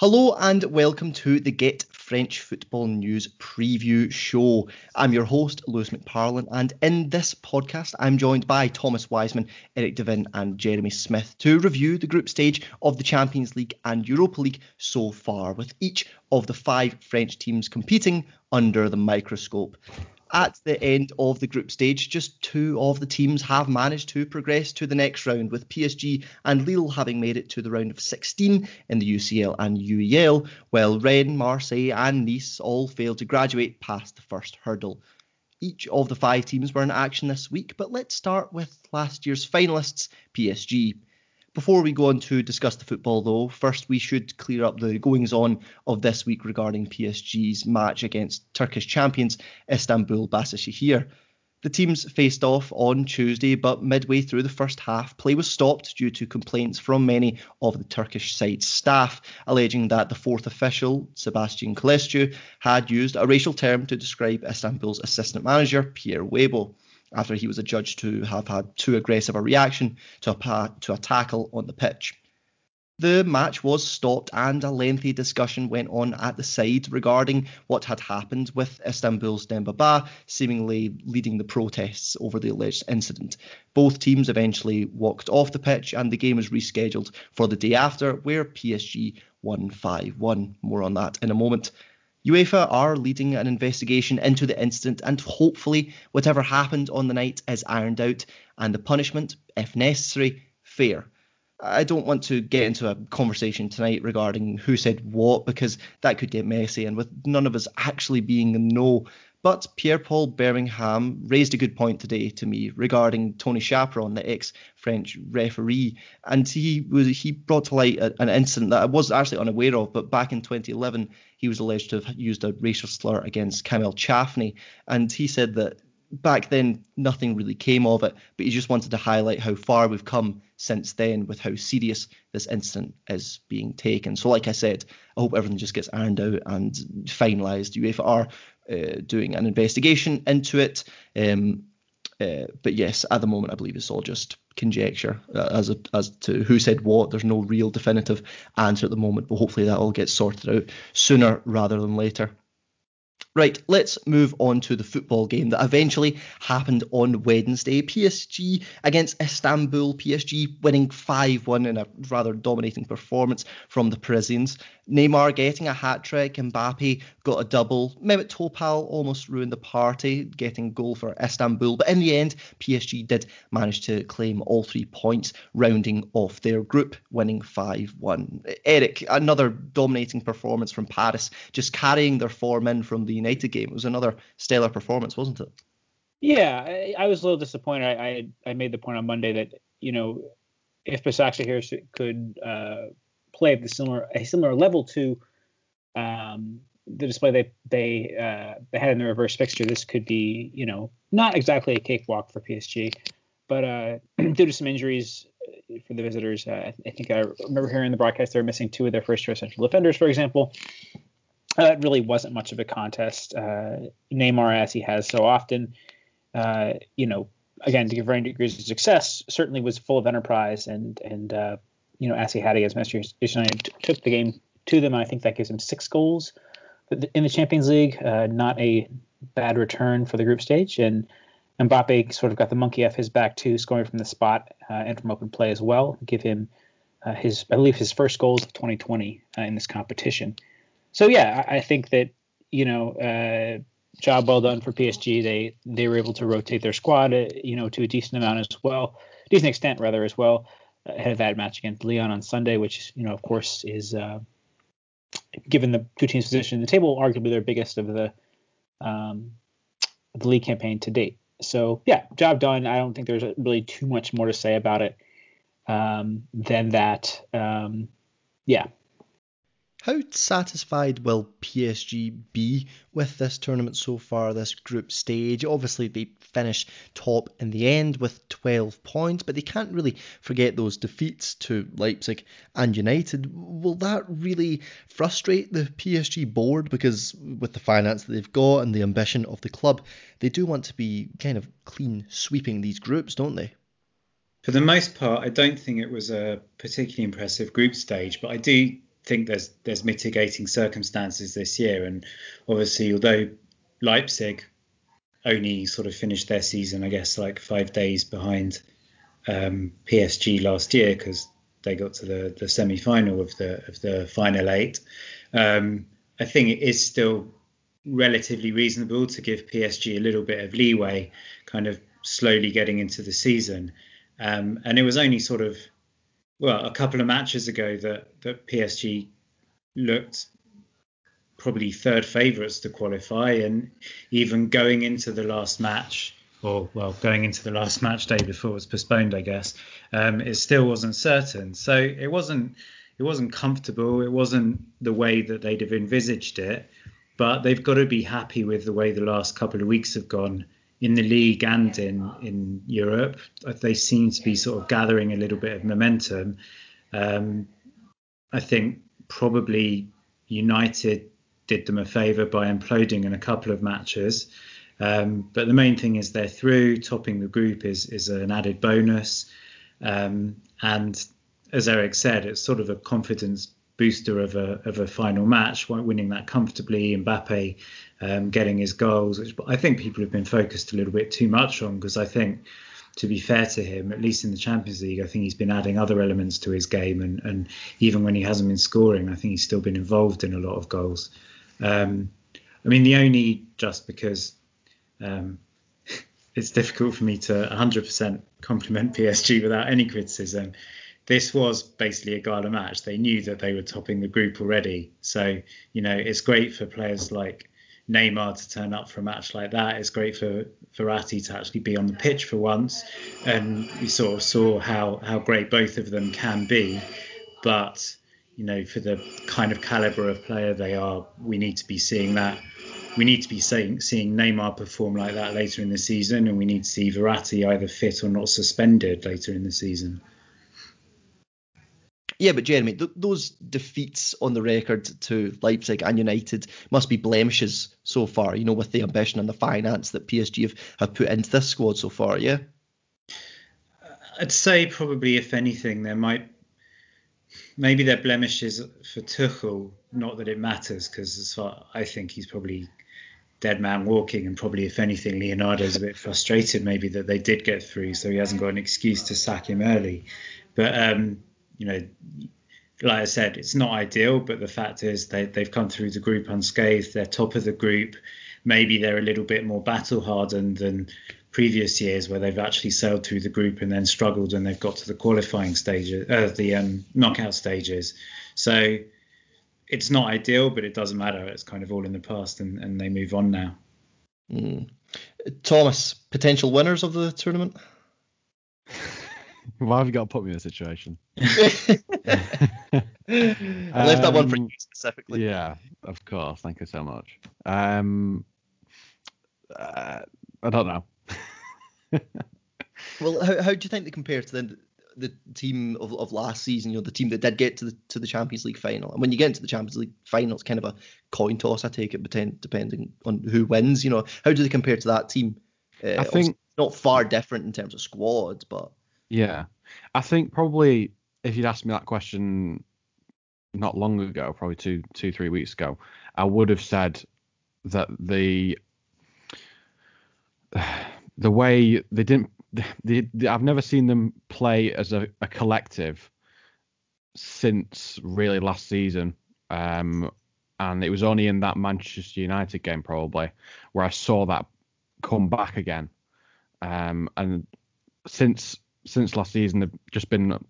Hello and welcome to the Get French Football News preview show. I'm your host, Lewis McParlin, and in this podcast, I'm joined by Thomas Wiseman, Eric Devin, and Jeremy Smith to review the group stage of the Champions League and Europa League so far, with each of the five French teams competing under the microscope at the end of the group stage, just two of the teams have managed to progress to the next round, with PSG and Lille having made it to the round of 16 in the UCL and UEL, while Rennes, Marseille, and Nice all failed to graduate past the first hurdle. Each of the five teams were in action this week, but let's start with last year's finalists, PSG. Before we go on to discuss the football, though, first we should clear up the goings on of this week regarding PSG's match against Turkish champions Istanbul Basaksehir. The teams faced off on Tuesday, but midway through the first half, play was stopped due to complaints from many of the Turkish side's staff, alleging that the fourth official, Sebastian Colțescu, had used a racial term to describe Istanbul's assistant manager, Pierre Webó after he was adjudged to have had too aggressive a reaction to a, to a tackle on the pitch. The match was stopped and a lengthy discussion went on at the side regarding what had happened with Istanbul's Demba Ba seemingly leading the protests over the alleged incident. Both teams eventually walked off the pitch and the game was rescheduled for the day after where PSG won 5-1. More on that in a moment. UEFA are leading an investigation into the incident, and hopefully, whatever happened on the night is ironed out and the punishment, if necessary, fair. I don't want to get into a conversation tonight regarding who said what because that could get messy, and with none of us actually being in the know, but Pierre Paul Birmingham raised a good point today to me regarding Tony Chapron, the ex French referee, and he was he brought to light a, an incident that I was actually unaware of. But back in 2011, he was alleged to have used a racial slur against Kamel Chafni, and he said that back then nothing really came of it, but he just wanted to highlight how far we've come since then with how serious this incident is being taken. So, like I said, I hope everything just gets ironed out and finalised. UEFA are uh, doing an investigation into it. Um, uh, but yes, at the moment, I believe it's all just conjecture uh, as a, as to who said what. There's no real definitive answer at the moment, but hopefully that all gets sorted out sooner rather than later. Right, let's move on to the football game that eventually happened on Wednesday. PSG against Istanbul. PSG winning 5 1 in a rather dominating performance from the Parisians. Neymar getting a hat trick. Mbappe got a double. Mehmet Topal almost ruined the party, getting goal for Istanbul. But in the end, PSG did manage to claim all three points, rounding off their group, winning 5 1. Eric, another dominating performance from Paris, just carrying their form in from the United game. It was another stellar performance, wasn't it? Yeah, I, I was a little disappointed. I, I, I made the point on Monday that you know if Basaksehir could uh, play at the similar a similar level to um, the display they they uh, they had in the reverse fixture, this could be you know not exactly a cakewalk for PSG, but uh, due to some injuries uh, for the visitors, uh, I think I remember hearing the broadcast they were missing two of their first choice central defenders, for example. Uh, it really wasn't much of a contest. Uh, Neymar, as he has so often, uh, you know, again to give varying degrees of success, certainly was full of enterprise and and uh, you know as he had against Manchester United, t- took the game to them. And I think that gives him six goals in the Champions League. Uh, not a bad return for the group stage, and Mbappe sort of got the monkey off his back too, scoring from the spot uh, and from open play as well. Give him his, I believe, his first goals of 2020 in this competition so yeah, I, I think that you know, uh, job well done for PSG. They they were able to rotate their squad, uh, you know, to a decent amount as well, decent extent rather as well, ahead of that match against Lyon on Sunday, which you know, of course, is uh, given the two teams' position in the table, arguably their biggest of the um, the league campaign to date. So yeah, job done. I don't think there's really too much more to say about it um, than that. Um, yeah, how satisfied will PSG be with this tournament so far, this group stage? Obviously, they finished top in the end with 12 points, but they can't really forget those defeats to Leipzig and United. Will that really frustrate the PSG board? Because with the finance that they've got and the ambition of the club, they do want to be kind of clean sweeping these groups, don't they? For the most part, I don't think it was a particularly impressive group stage, but I do think there's there's mitigating circumstances this year, and obviously, although Leipzig only sort of finished their season, I guess, like five days behind um, PSG last year because they got to the, the semi final of the of the final eight. Um, I think it is still relatively reasonable to give PSG a little bit of leeway, kind of slowly getting into the season. Um, and it was only sort of well a couple of matches ago that that PSG looked probably third favourites to qualify, and even going into the last match, or well, going into the last match day before it was postponed, I guess, um, it still wasn't certain. So it wasn't it wasn't comfortable. It wasn't the way that they'd have envisaged it. But they've got to be happy with the way the last couple of weeks have gone in the league and in in Europe. They seem to be sort of gathering a little bit of momentum. Um, I think probably United did them a favour by imploding in a couple of matches. Um, but the main thing is they're through. Topping the group is is an added bonus. Um, and as Eric said, it's sort of a confidence booster of a of a final match, winning that comfortably. Mbappe um, getting his goals, which I think people have been focused a little bit too much on because I think. To be fair to him, at least in the Champions League, I think he's been adding other elements to his game, and, and even when he hasn't been scoring, I think he's still been involved in a lot of goals. Um, I mean, the only just because um, it's difficult for me to 100% compliment PSG without any criticism. This was basically a gala match. They knew that they were topping the group already. So, you know, it's great for players like Neymar to turn up for a match like that. It's great for Verratti to actually be on the pitch for once. And we sort of saw how, how great both of them can be. But you know, for the kind of caliber of player they are, we need to be seeing that. We need to be seeing, seeing Neymar perform like that later in the season, and we need to see Verratti either fit or not suspended later in the season. Yeah, but Jeremy, th- those defeats on the record to Leipzig and United must be blemishes so far, you know, with the ambition and the finance that PSG have, have put into this squad so far, yeah? I'd say probably, if anything, there might maybe they're blemishes for Tuchel. Not that it matters, because as far I think he's probably dead man walking, and probably if anything, Leonardo's a bit frustrated maybe that they did get through, so he hasn't got an excuse to sack him early. But um, you know, like I said, it's not ideal, but the fact is they they've come through the group unscathed. They're top of the group. Maybe they're a little bit more battle hardened than previous years where they've actually sailed through the group and then struggled when they've got to the qualifying stages, uh, the um, knockout stages. So it's not ideal, but it doesn't matter. It's kind of all in the past, and, and they move on now. Mm. Thomas, potential winners of the tournament? Why have you got to put me in a situation? I left that one for you um, specifically. Yeah, of course. Thank you so much. Um, uh, I don't know. well, how, how do you think they compare to the the team of, of last season? You know, the team that did get to the to the Champions League final. And when you get into the Champions League final, it's kind of a coin toss. I take it, depending on who wins. You know, how do they compare to that team? Uh, I think not far different in terms of squads, but yeah, I think probably if you'd asked me that question not long ago, probably two two three weeks ago, I would have said that the the way they didn't they, they, I've never seen them play as a, a collective since really last season. Um, and it was only in that Manchester United game probably where I saw that come back again. Um, and since since last season, they've just been a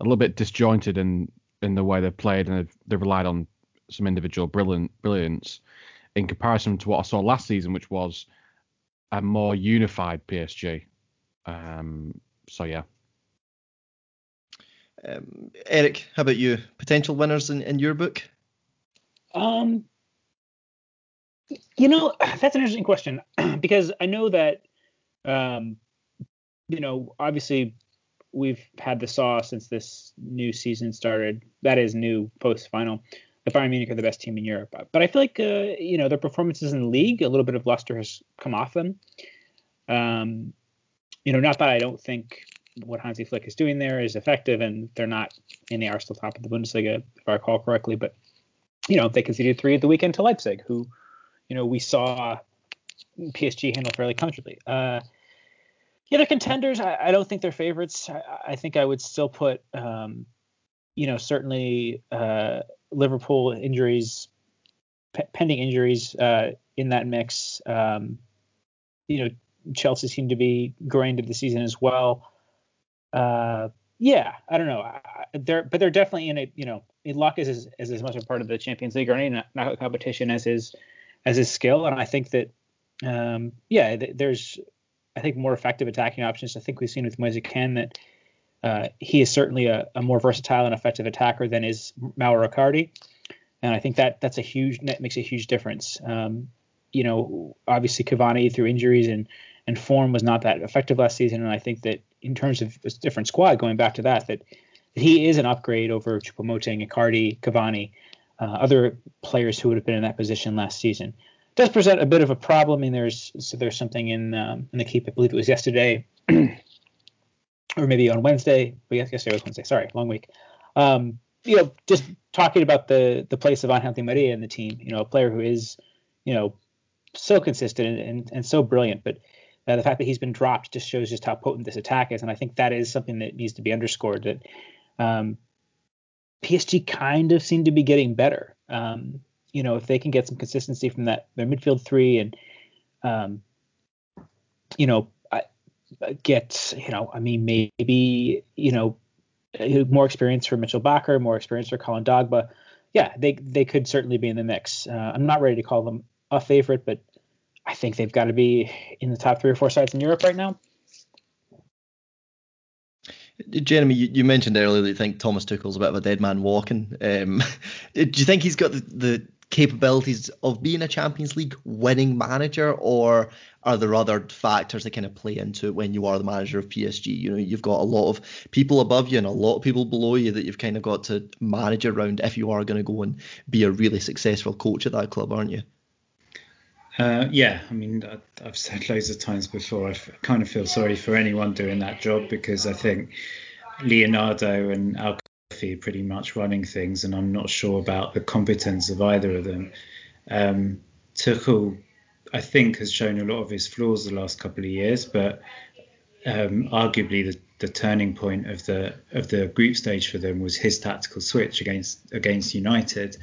little bit disjointed in in the way they've played, and they've, they've relied on some individual brilliant brilliance in comparison to what I saw last season, which was a more unified PSG. Um, so yeah. Um, Eric, how about you? Potential winners in, in your book? Um, you know, that's an interesting question because I know that, um, you know, obviously we've had the saw since this new season started. That is new post final the Bayern Munich are the best team in Europe. But I feel like uh, you know their performances in the league, a little bit of luster has come off them. Um, you know, not that I don't think what Hansi Flick is doing there is effective, and they're not, and they are still top of the Bundesliga, if I recall correctly. But you know, they conceded three at the weekend to Leipzig, who, you know, we saw PSG handle fairly comfortably. Uh, yeah, they're contenders. I, I, don't think they're favorites. I, I think I would still put, um, you know, certainly uh, Liverpool injuries, p- pending injuries uh, in that mix. Um, you know, Chelsea seem to be growing into the season as well. Uh, yeah, I don't know. they're but they're definitely in a you know, luck is as, is as much a part of the Champions League or any knockout competition as is as his skill, and I think that um, yeah, th- there's I think more effective attacking options. I think we've seen with Moise Kean that uh, he is certainly a, a, more versatile and effective attacker than is Mauro Icardi, and I think that that's a huge that makes a huge difference. Um, you know, obviously Cavani through injuries and and form was not that effective last season, and I think that in terms of a different squad, going back to that, that, that he is an upgrade over Choupo-Moting, Icardi, Cavani, uh, other players who would have been in that position last season does present a bit of a problem. Mean, there's so there's something in um, in L'Équipe. I believe it was yesterday, or maybe on Wednesday. But yes, yesterday was Wednesday. Sorry, long week. Um, you know, just talking about the the place of Angel Maria in the team. You know, a player who is, you know, so consistent and, and, and so brilliant, but uh, the fact that he's been dropped just shows just how potent this attack is, and I think that is something that needs to be underscored. That um, PSG kind of seem to be getting better. Um, you know, if they can get some consistency from that their midfield three and um, you know, get you know, I mean, maybe you know, more experience for Mitchell Bakker, more experience for Colin Dagba. Yeah, they they could certainly be in the mix. Uh, I'm not ready to call them a favorite, but I think they've got to be in the top three or four sides in Europe right now. Jeremy, you, you, mentioned earlier that you think Thomas Tuchel's a bit of a dead man walking. Um, do you think he's got the, the capabilities of being a Champions League winning manager, or are there other factors that kind of play into it when you are the manager of PSG? You know, you've got a lot of people above you and a lot of people below you that you've kind of got to manage around if you are going to go and be a really successful coach at that club, aren't you? Uh, yeah, I mean, I've said loads of times before, I kind of feel sorry for anyone doing that job because I think Leonardo and Al pretty much running things, and I'm not sure about the competence of either of them. Um, Tuchel, I think, has shown a lot of his flaws the last couple of years, but um, arguably the, the turning point of the of the group stage for them was his tactical switch against against United,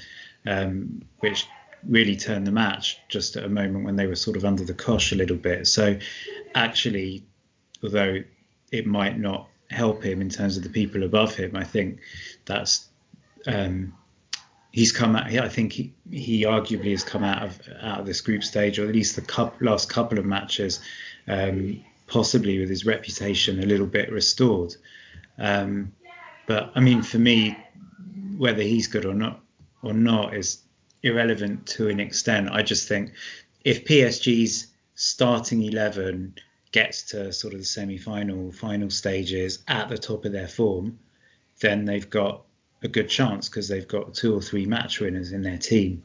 um, which really turned the match just at a moment when they were sort of under the cosh a little bit. So actually, although it might not help him in terms of the people above him. I think that's um, he's come out. I think he, he arguably has come out of out of this group stage, or at least the cup, last couple of matches, um, possibly with his reputation a little bit restored. Um, but I mean, for me, whether he's good or not or not is irrelevant to an extent. I just think if PSG's starting eleven gets to sort of the semi-final, final stages at the top of their form, then they've got a good chance because they've got two or three match winners in their team.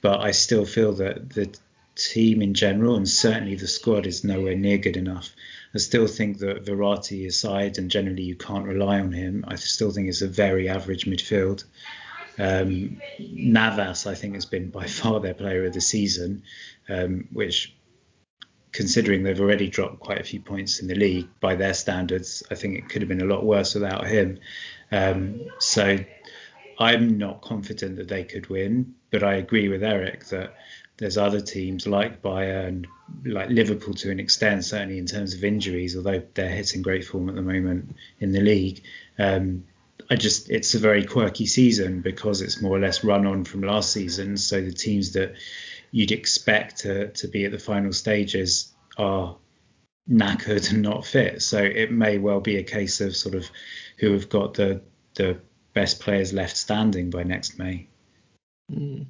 But I still feel that the team in general, and certainly the squad, is nowhere near good enough. I still think that Verratti aside, and generally you can't rely on him. I still think it's a very average midfield. Um, Navas, I think, has been by far their player of the season, um, which considering they've already dropped quite a few points in the league by their standards, I think it could have been a lot worse without him. Um, so I'm not confident that they could win, but I agree with Eric that there's other teams like Bayern, like Liverpool to an extent, certainly in terms of injuries, although they're hitting great form at the moment in the league. Um, I just it's a very quirky season because it's more or less run on from last season. So the teams that you'd expect to, to be at the final stages are knackered and not fit. So it may well be a case of sort of who have got the the best players left standing by next May. Mm.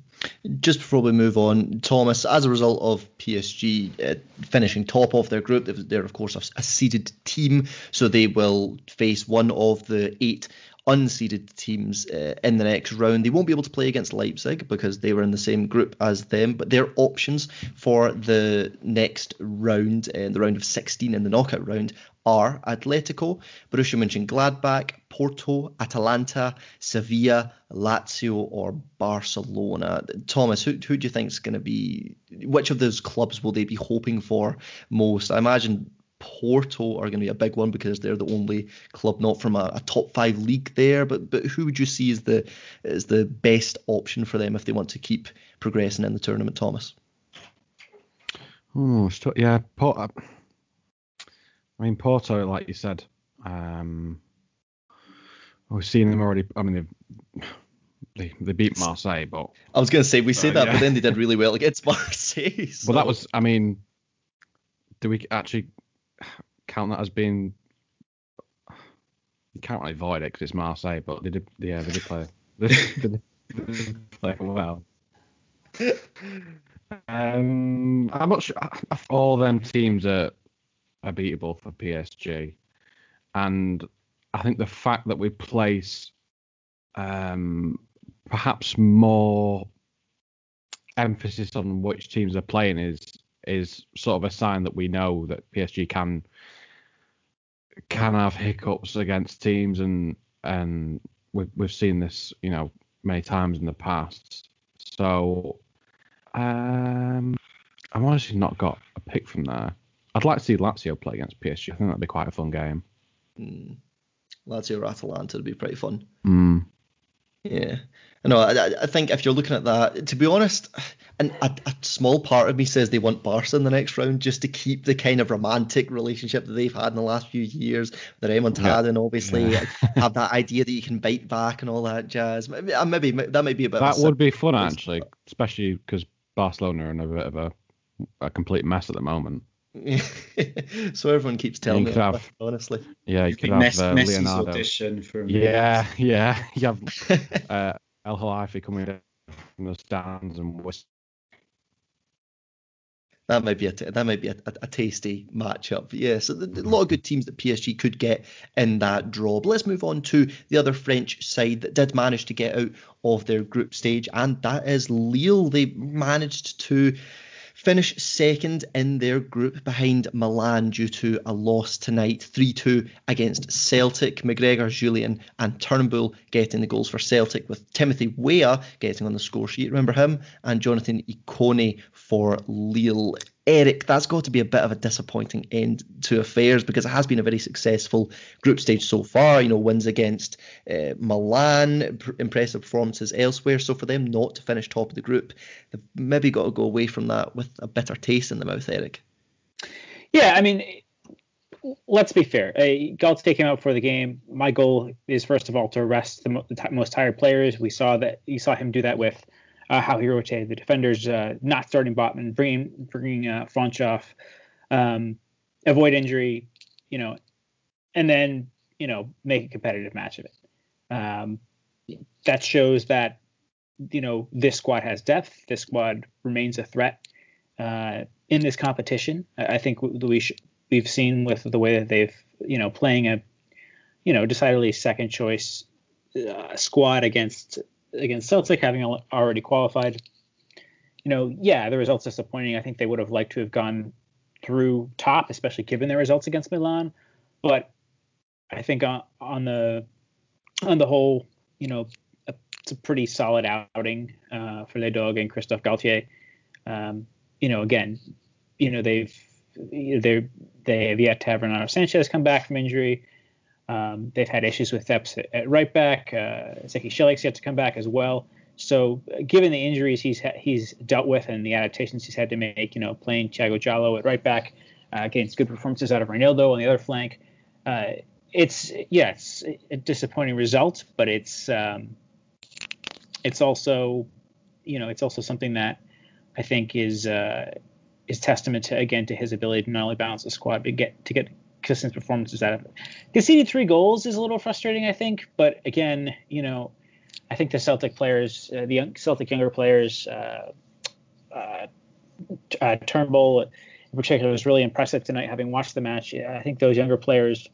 Just before we move on, Thomas, as a result of PSG uh, finishing top of their group, they're of course a, a seeded team, so they will face one of the eight unseeded teams uh, in the next round. They won't be able to play against Leipzig because they were in the same group as them, but their options for the next round, uh, the round of 16 in the knockout round, are Atletico, Borussia Mönchengladbach, Porto, Atalanta, Sevilla, Lazio, or Barcelona. Thomas, who, who do you think is going to be? Which of those clubs will they be hoping for most? I imagine Porto are going to be a big one because they're the only club not from a, a, top five league there. But but who would you see as the as the best option for them if they want to keep progressing in the tournament, Thomas? Oh, yeah, Porto. I mean Porto, like you said, um, we've seen them already. I mean, they they beat Marseille, but I was going to say we say uh, that, yeah. but then they did really well against Marseille. So. Well, that was. I mean, do we actually count that as being? You can't really avoid it because it's Marseille, but they did. Yeah, they did play. they did play well. Um, I'm not sure. All them teams are are beatable for PSG, and I think the fact that we place um, perhaps more emphasis on which teams are playing is is sort of a sign that we know that PSG can can have hiccups against teams and and we've we've seen this you know many times in the past. So um, I've honestly not got a pick from there. I'd like to see Lazio play against PSG. I think that'd be quite a fun game. Mm. Lazio or Atalanta would be pretty fun. Mm. Yeah, no, I, I think if you're looking at that, to be honest, and a, a, small part of me says they want Barca in the next round just to keep the kind of romantic relationship that they've had in the last few years. That Raymond yeah. had, and obviously yeah. have that idea that you can bite back and all that jazz. Maybe, uh, maybe that might be a bit. That would be fun actually, especially because Barcelona are in a bit of a, a complete mess at the moment. so everyone keeps telling me, have, honestly. Yeah, you could have Mess, uh, Leonardo. audition from. Yeah, yeah. You have uh, El Khelaïfi coming from the stands and whistle. That might be a that might be a, a, a tasty matchup. Yeah, so the, a lot of good teams that PSG could get in that draw. But let's move on to the other French side that did manage to get out of their group stage, and that is Lille. They managed to finish second in their group behind Milan due to a loss tonight, 3 2 against Celtic. McGregor, Jullien, and Turnbull getting the goals for Celtic, with Timothy Weah getting on the score sheet. Remember him? And Jonathan Ikone for Lille. Eric, that's got to be a bit of a disappointing end to affairs because it has been a very successful group stage so far. You know, wins against uh, Milan, pr- impressive performances elsewhere. So for them not to finish top of the group, they've maybe got to go away from that with a bitter taste in the mouth, Eric. Yeah, I mean, let's be fair. Uh, Galtier came out for the game. My goal is first of all to rest the, mo- the t- most tired players. We saw that you saw him do that with uh, how he rotated the defenders, uh, not starting Botman, bringing bringing uh, off, um, avoid injury, you know, and then you know make a competitive match of it. Um, that shows that you know this squad has depth. This squad remains a threat uh, in this competition. I think we sh- we've seen with the way that they've you know playing a you know decidedly second choice uh, squad against against Celtic, having already qualified. You know, yeah, the results disappointing. I think they would have liked to have gone through top, especially given their results against Milan. But I think on, on the on the whole, you know, it's a pretty solid outing uh, for Les Dogues and Christophe Galtier. Um, you know, again, you know they've they they have yet to have Renato Sanches come back from injury. Um, they've had issues with depth at, right back. Uh, Zeki Celik's yet to come back as well. So, given the injuries he's ha- he's dealt with and the adaptations he's had to make, you know, playing Thiago Djaló at right back uh, against good performances out of Reinildo on the other flank, uh, it's yeah, it's a disappointing result, but it's um, it's also you know it's also something that I think is uh, is testament to again to his ability to not only balance the squad but get to get consistent performances out of it. Conceding three goals is a little frustrating, I think, but again, you know, I think the Celtic players, uh, the young, Celtic younger players, uh, uh, uh, Turnbull in particular was really impressive tonight. Having watched the match, I think those younger players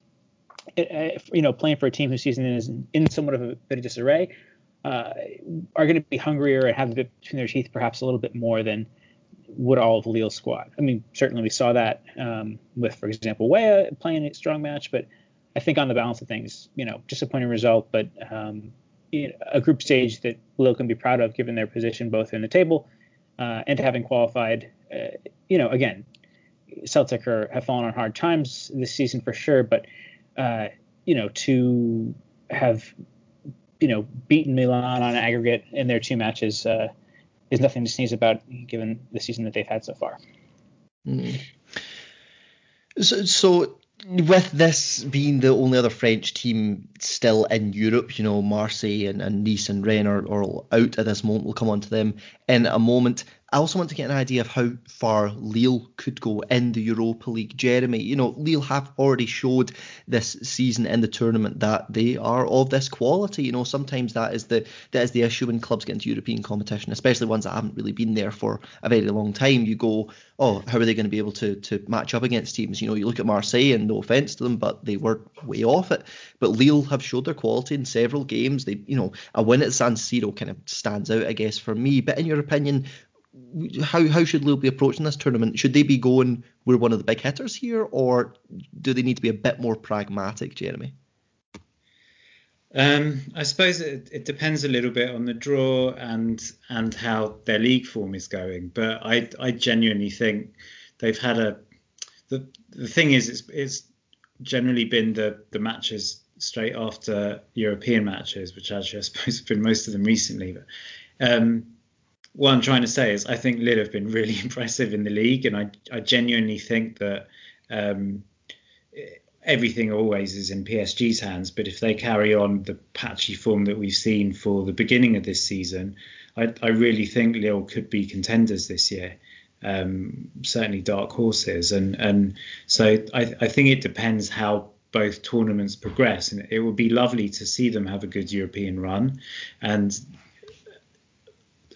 you know, playing for a team whose season is in somewhat of a bit of disarray, uh, are going to be hungrier and have a bit between their teeth, perhaps a little bit more than would all of Lille's squad. I mean, certainly we saw that um, with, for example, Weah playing a strong match, but I think on the balance of things, you know, disappointing result, but um, you know, a group stage that Lille can be proud of given their position both in the table uh, and having qualified. Uh, you know, again, Celtic are, have fallen on hard times this season for sure, but uh, you know, to have you know beaten Milan on aggregate in their two matches uh, is nothing to sneeze about given the season that they've had so far. Mm. So, so with this being the only other French team still in Europe, you know, Marseille and, and Nice and Rennes are, are out at this moment. We'll come on to them in a moment. I also want to get an idea of how far Lille could go in the Europa League. Jeremy, you know, Lille have already showed this season in the tournament that they are of this quality. You know, sometimes that is the that is the issue when clubs get into European competition, especially ones that haven't really been there for a very long time. You go, oh, how are they going to be able to to match up against teams? You know, you look at Marseille, and no offense to them, but they were way off it. But Lille have showed their quality in several games. They, you know, a win at San Siro kind of stands out, I guess, for me. But in your opinion, how how should Lille be approaching this tournament? Should they be going we're one of the big hitters here, or do they need to be a bit more pragmatic, Jeremy? Um, I suppose it, it, depends a little bit on the draw and and how their league form is going. But I I genuinely think they've had a the the thing is it's it's generally been the the matches straight after European matches, which actually I suppose have been most of them recently. But um, what I'm trying to say is I think Lille have been really impressive in the league, and I, I genuinely think that um, everything always is in PSG's hands. But if they carry on the patchy form that we've seen for the beginning of this season, I, I really think Lille could be contenders this year. Um, certainly dark horses, and and so I, I think it depends how both tournaments progress, and it would be lovely to see them have a good European run, and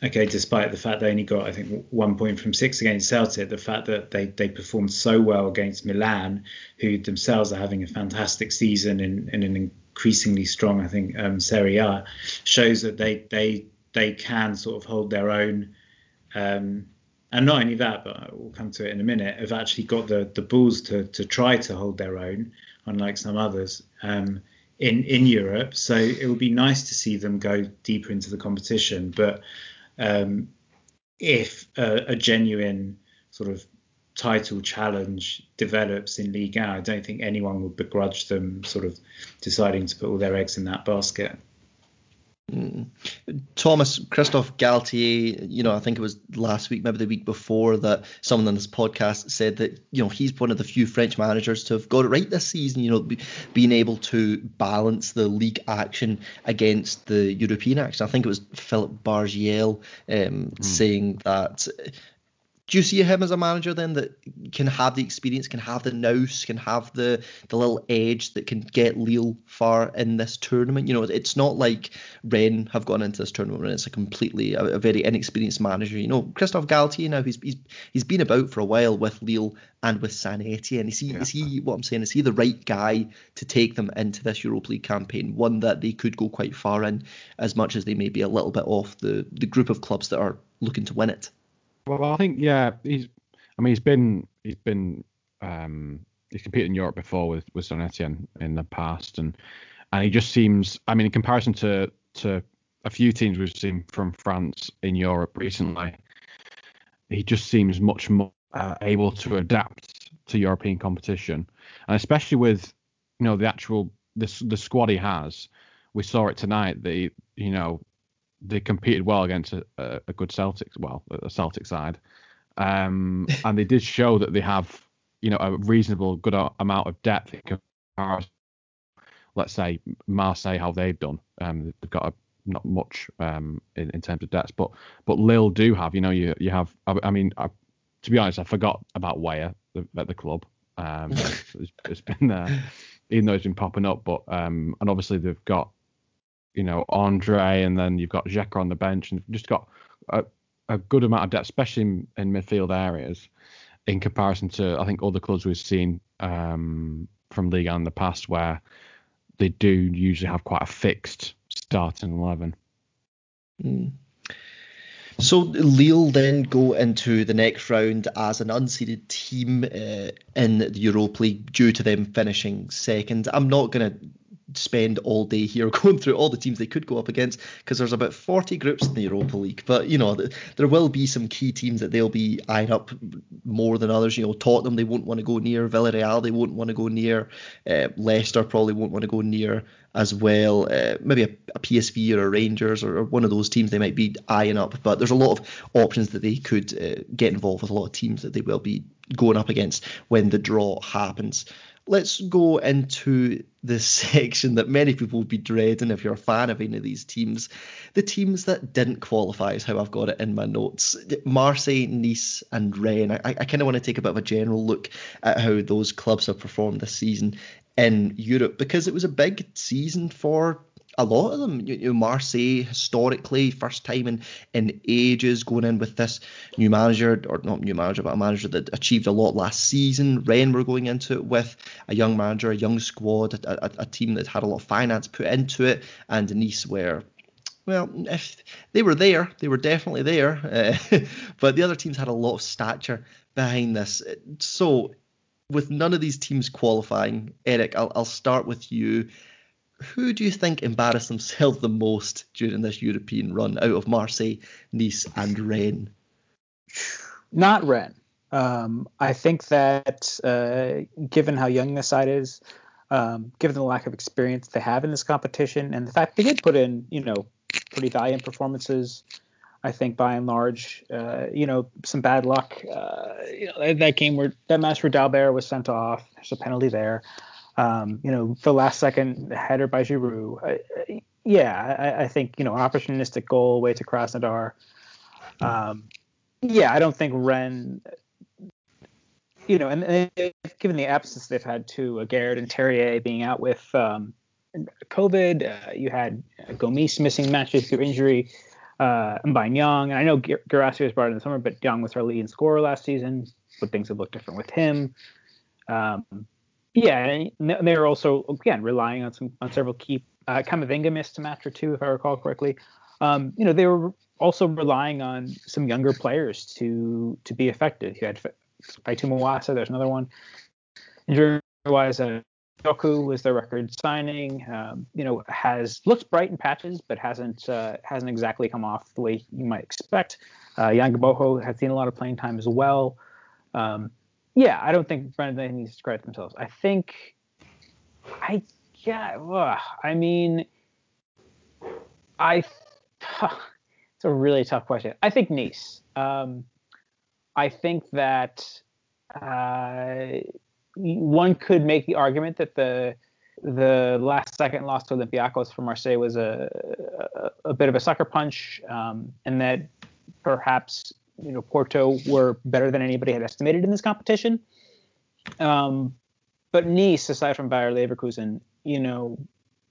okay, despite the fact they only got, I think, one point from six against Celtic, the fact that they, they performed so well against Milan, who themselves are having a fantastic season in, in an increasingly strong, I think, um, Serie A, shows that they they they can sort of hold their own. Um, and not only that, but we'll come to it in a minute, have actually got the, the balls to, to try to hold their own, unlike some others. Um, in in Europe. So it would be nice to see them go deeper into the competition. But um, if a, a, genuine sort of title challenge develops in Ligue 1, I don't think anyone would begrudge them sort of deciding to put all their eggs in that basket. Mm. Thomas Christophe Galtier, you know, I think it was last week, maybe the week before, that someone on this podcast said that you know he's one of the few French managers to have got it right this season. You know, be, being able to balance the league action against the European action. I think it was Philip Bargiel um, mm. saying that do you see him as a manager then that can have the experience, can have the nous, can have the the little edge that can get Lille far in this tournament? You know, it's not like Rennes have gone into this tournament and it's a completely a, a very inexperienced manager. You know, Christophe Galtier now he's he's he's been about for a while with Lille and with Saint Etienne. Is he yeah. is he what I'm saying? Is he the right guy to take them into this Europa League campaign? One that they could go quite far in, as much as they may be a little bit off the the group of clubs that are looking to win it. Well, I think yeah, he's. I mean, he's been he's been um, he's competed in Europe before with with Saint Etienne in the past, and and he just seems. I mean, in comparison to to a few teams we've seen from France in Europe recently, he just seems much more uh, able to adapt to European competition, and especially with you know the actual the the squad he has. We saw it tonight. The you know they competed well against a, a good Celtic, well, a Celtic side, um, and they did show that they have, you know, a reasonable good amount of depth in comparison. Let's say Marseille, how they've done. Um, they've got a, not much um, in, in terms of depth, but but Lille do have. You know, you you have. I, I mean, I, to be honest, I forgot about Weah at the club. Um, it's, it's been there, even though it's been popping up. But um, and obviously they've got you know Andre, and then you've got Xeka on the bench, and just got a, a good amount of depth, especially in, in, midfield areas, in comparison to I think other clubs we've seen um, from Ligue 1 in the past where they do usually have quite a fixed starting eleven. Mm. So Lille then go into the next round as an unseeded team uh, in the Europa League due to them finishing second. I'm not going to spend all day here going through all the teams they could go up against because there's about 40 groups in the Europa League. But you know, there will be some key teams that they'll be eyeing up more than others. You know, Tottenham they won't want to go near, Villarreal they won't want to go near, uh, Leicester probably won't want to go near as well. Uh, maybe a, a, PSV or a Rangers or, or, one of those teams they might be eyeing up. But there's a lot of options that they could uh, get involved with. A lot of teams that they will be going up against when the draw happens let's go into the section that many people would be dreading if you're a fan of any of these teams. The teams that didn't qualify is how I've got it in my notes. Marseille, Nice, and Rennes. I, I kind of want to take a bit of a general look at how those clubs have performed this season in Europe because it was a big season for a lot of them, you know, Marseille historically, first time in, in ages going in with this new manager, or not new manager, but a manager that achieved a lot last season. Rennes were going into it with a young manager, a young squad, a, a, a team that had a lot of finance put into it, and Nice were well, if they were there, they were definitely there. Uh, but the other teams had a lot of stature behind this. So, with none of these teams qualifying, Eric, I'll, I'll start with you who do you think embarrassed themselves the most during this European run out of Marseille, Nice, and Rennes? Not Rennes. Um, I think that uh, given how young this side is, um, given the lack of experience they have in this competition, and the fact they did put in, you know, pretty valiant performances, I think by and large, uh, you know, some bad luck. Uh, you know, that game where that match where Dalbert was sent off, there's a penalty there. Um, you know, the last second header by Giroud. I, yeah, I, I, think you know, opportunistic goal way to Krasnodar. Um, yeah, I don't think Ren. You know, and, and, given the absence they've had to uh, Garrett and Terrier being out with um, COVID, uh, you had Gomis missing matches through injury, uh, by Niang. And I know Guirassy was brought in the summer, but Niang was our leading scorer last season. But things have looked different with him. Um, yeah, and they're also again relying on some on several key. Uh, Camavinga missed a match or two, if I recall correctly. Um, you know, they were also relying on some younger players to to be effective. You had Faitout Maouassa, there's another one. Injury wise, uh, Doku was their record signing. Um, you know, has looked bright in patches, but hasn't uh, hasn't exactly come off the way you might expect. Uh, Yann Gboho has seen a lot of playing time as well. Um, yeah, I don't think Brendan needs to credit themselves. I think, I yeah, I mean, I. It's a really tough question. I think Nice. Um, I think that uh, one could make the argument that the the last second loss to Olympiacos for Marseille was a, a, a bit of a sucker punch, um, and that perhaps you know Porto were better than anybody had estimated in this competition. Um, but Nice, aside from Bayer Leverkusen, you know,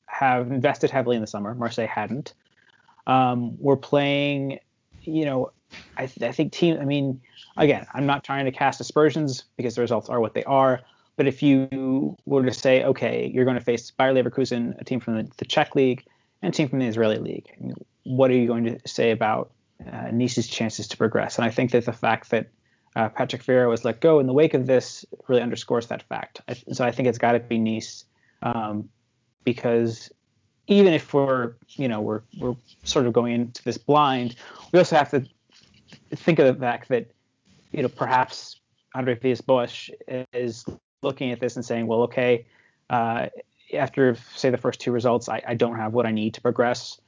have invested heavily in the summer. Marseille hadn't. Um, we're playing, you know, I, th- I think team. I mean, again, I'm not trying to cast aspersions because the results are what they are. But if you were to say, okay, you're going to face Bayer Leverkusen, a team from the, the Czech league, and a team from the Israeli league, what are you going to say about uh, Nice's chances to progress. And I think that the fact that uh, Patrick Vieira was let go in the wake of this really underscores that fact. I, so I think it's got to be Nice um, because even if we're, you know, we're we're sort of going into this blind, we also have to think of the fact that, you know, perhaps Andre Villas-Boas is looking at this and saying, well, okay, uh, after say the first two results, I, I, don't have what I need to progress.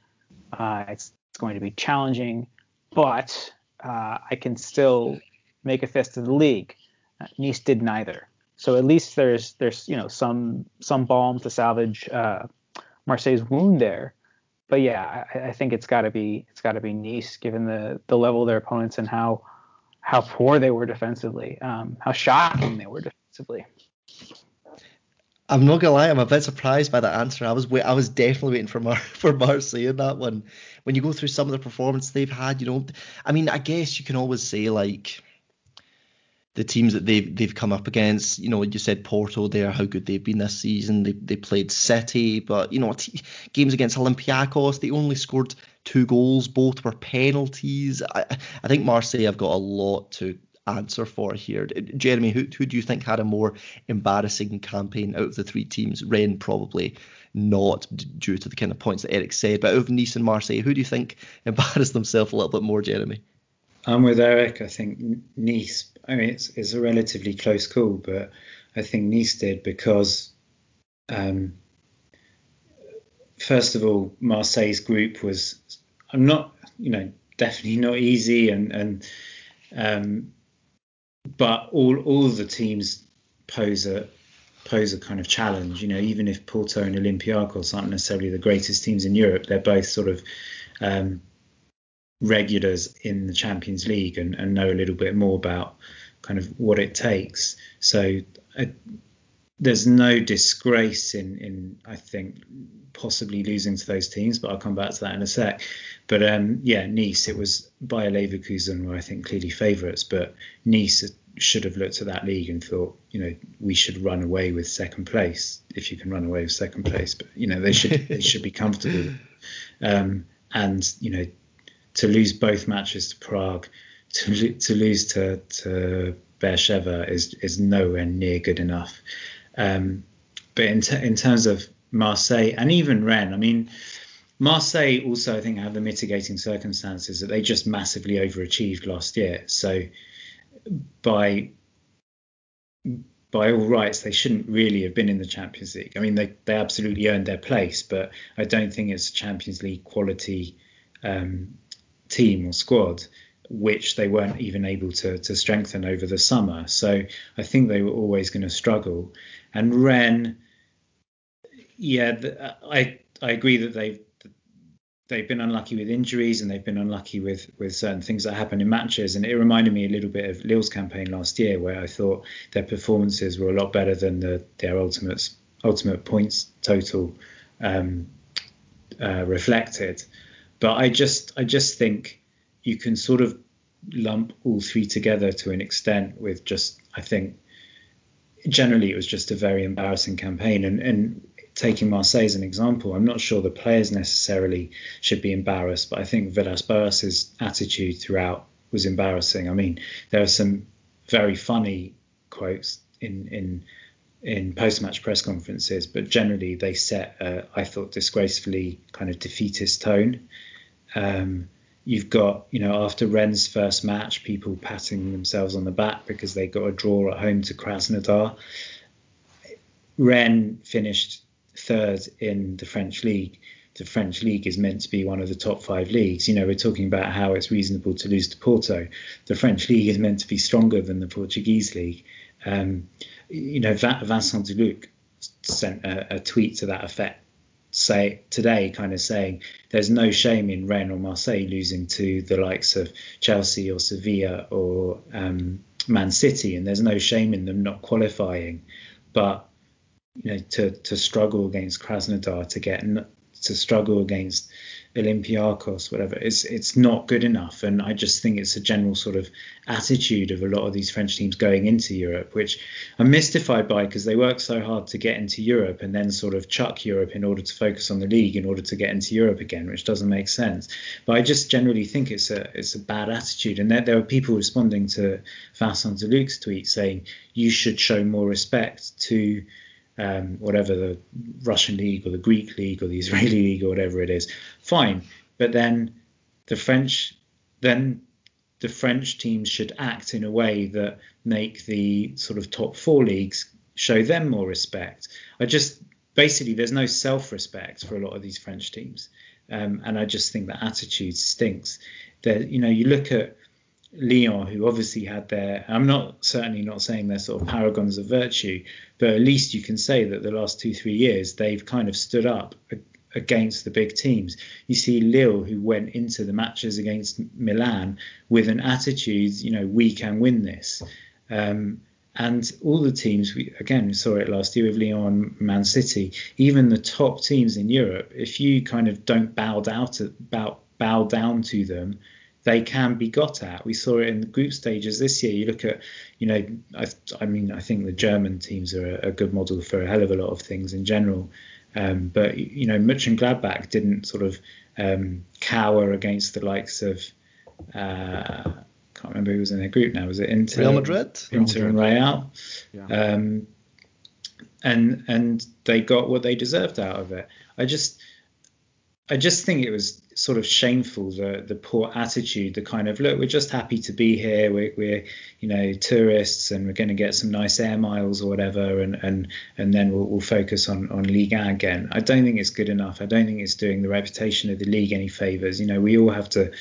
Uh, it's, it's going to be challenging but uh, I can still make a fist of the league. Uh, nice did neither. So at least there's there's you know some some balm to salvage uh, Marseille's wound there. But yeah, I, I think it's got to be it's got to be Nice given the the level of their opponents and how how poor they were defensively, um, how shocking they were defensively. I'm not gonna lie, I'm a bit surprised by that answer. I was wait, I was definitely waiting for Mar- for Marseille in that one. When you go through some of the performance they've had, you know, I mean, I guess you can always say like the teams that they've they've come up against. You know, you said Porto there, how good they've been this season. They they played City, but you know, t- games against Olympiacos, they only scored two goals. Both were penalties. I I think Marseille have got a lot to answer for here. Jeremy, who who do you think had a more embarrassing campaign out of the three teams? Rennes probably not due to the kind of points that Eric said, but out of Nice and Marseille, who do you think embarrassed themselves a little bit more, Jeremy? I'm with Eric. I think Nice. I mean, it's it's a relatively close call, but I think Nice did because, um, first of all, Marseille's group was. I'm not, you know, definitely not easy, and and um, but all all the teams pose a pose a kind of challenge. You know, even if Porto and Olympiacos aren't necessarily the greatest teams in Europe, they're both sort of um, regulars in the Champions League and, and, know a little bit more about kind of what it takes. So uh, there's no disgrace in, in I think possibly losing to those teams, but I'll come back to that in a sec. But um, yeah, Nice, it was Bayer Leverkusen were I think clearly favourites, but Nice should have looked at that league and thought, you know, we should run away with second place if you can run away with second place. But you know, they should they should be comfortable. Um, and you know, to lose both matches to Prague, to to lose to to Beersheva is is nowhere near good enough. Um, but in t- in terms of Marseille and even Rennes, I mean. Marseille also, I think, have the mitigating circumstances that they just massively overachieved last year. So by by all rights, they shouldn't really have been in the Champions League. I mean, they, they absolutely earned their place, but I don't think it's a Champions League quality um, team or squad, which they weren't even able to, to strengthen over the summer. So I think they were always going to struggle. And Rennes, yeah, the, I I agree that they've they've been unlucky with injuries and they've been unlucky with with certain things that happen in matches. And it reminded me a little bit of Lille's campaign last year, where I thought their performances were a lot better than the, their ultimate ultimate points total um, uh, reflected. But I just I just think you can sort of lump all three together to an extent with just I think generally it was just a very embarrassing campaign and and taking Marseille as an example, I'm not sure the players necessarily should be embarrassed, but I think Villas-Boas's attitude throughout was embarrassing. I mean, there are some very funny quotes in in in post-match press conferences, but generally they set, a, I thought, disgracefully kind of defeatist tone. Um, you've got, you know, after Rennes' first match, people patting themselves on the back because they got a draw at home to Krasnodar. Rennes finished third in the French league. The French league is meant to be one of the top five leagues. You know, we're talking about how it's reasonable to lose to Porto. The French league is meant to be stronger than the Portuguese league. Um, you know, Vincent Duluc sent a, a tweet to that effect say today kind of saying there's no shame in Rennes or Marseille losing to the likes of Chelsea or Sevilla or um, Man City, and there's no shame in them not qualifying. But you know, to to struggle against Krasnodar, to get to struggle against Olympiacos, whatever. It's it's not good enough, and I just think it's a general sort of attitude of a lot of these French teams going into Europe, which I'm mystified by because they work so hard to get into Europe and then sort of chuck Europe in order to focus on the league in order to get into Europe again, which doesn't make sense. But I just generally think it's a it's a bad attitude, and there, there are people responding to Vincent Duluc's tweet saying you should show more respect to um, whatever the Russian league or the Greek league or the Israeli league or whatever it is, fine. But then the French, then the French teams should act in a way that make the sort of top four leagues show them more respect. I just basically there's no self-respect for a lot of these French teams, um, and I just think that attitude stinks. That you know you look at Lyon, who obviously had their, I'm not certainly not saying they're sort of paragons of virtue, but at least you can say that the last two, three years they've kind of stood up against the big teams. You see Lille, who went into the matches against Milan with an attitude, you know, we can win this. Um, and all the teams, we, again, we saw it last year with Lyon, Man City, even the top teams in Europe, if you kind of don't bow down to, bow, bow down to them, they can be got at. We saw it in the group stages this year. You look at, you know, I, I mean, I think the German teams are a, a, good model for a hell of a lot of things in general. Um, but you know, Mönchengladbach didn't sort of um, cower against the likes of. Uh, can't remember who was in their group now. Was it Inter? Real Madrid. Inter and Real. Yeah. Um, and and they got what they deserved out of it. I just I just think it was sort of shameful the the poor attitude, the kind of look, we're just happy to be here, we're, we're you know tourists and we're going to get some nice air miles or whatever, and and and then we'll, we'll focus on on Ligue 1 again. I don't think it's good enough. I don't think it's doing the reputation of the league any favors. You know, we all have to.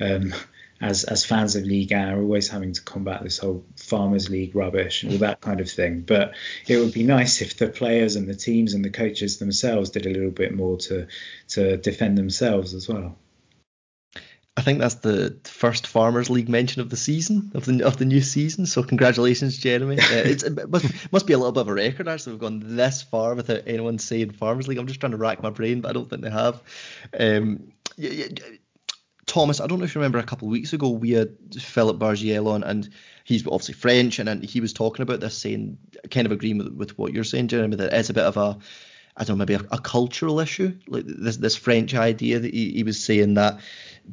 Um, as as fans of League are always having to combat this whole Farmers League rubbish and all that kind of thing. But it would be nice if the players and the teams and the coaches themselves did a little bit more to to defend themselves as well. I think that's the first Farmers League mention of the season of the of the new season. So congratulations, Jeremy. Uh, it must, must be a little bit of a record actually. We've gone this far without anyone saying Farmers League. I'm just trying to rack my brain, but I don't think they have. Um, Thomas, I don't know if you remember a couple of weeks ago we had Philip Bargiel on, and he's obviously French, and, and he was talking about this, saying kind of agreeing with, with what you're saying, Jeremy, that it's a bit of a I don't know, maybe a, a, cultural issue, like this this French idea that he, he, was saying that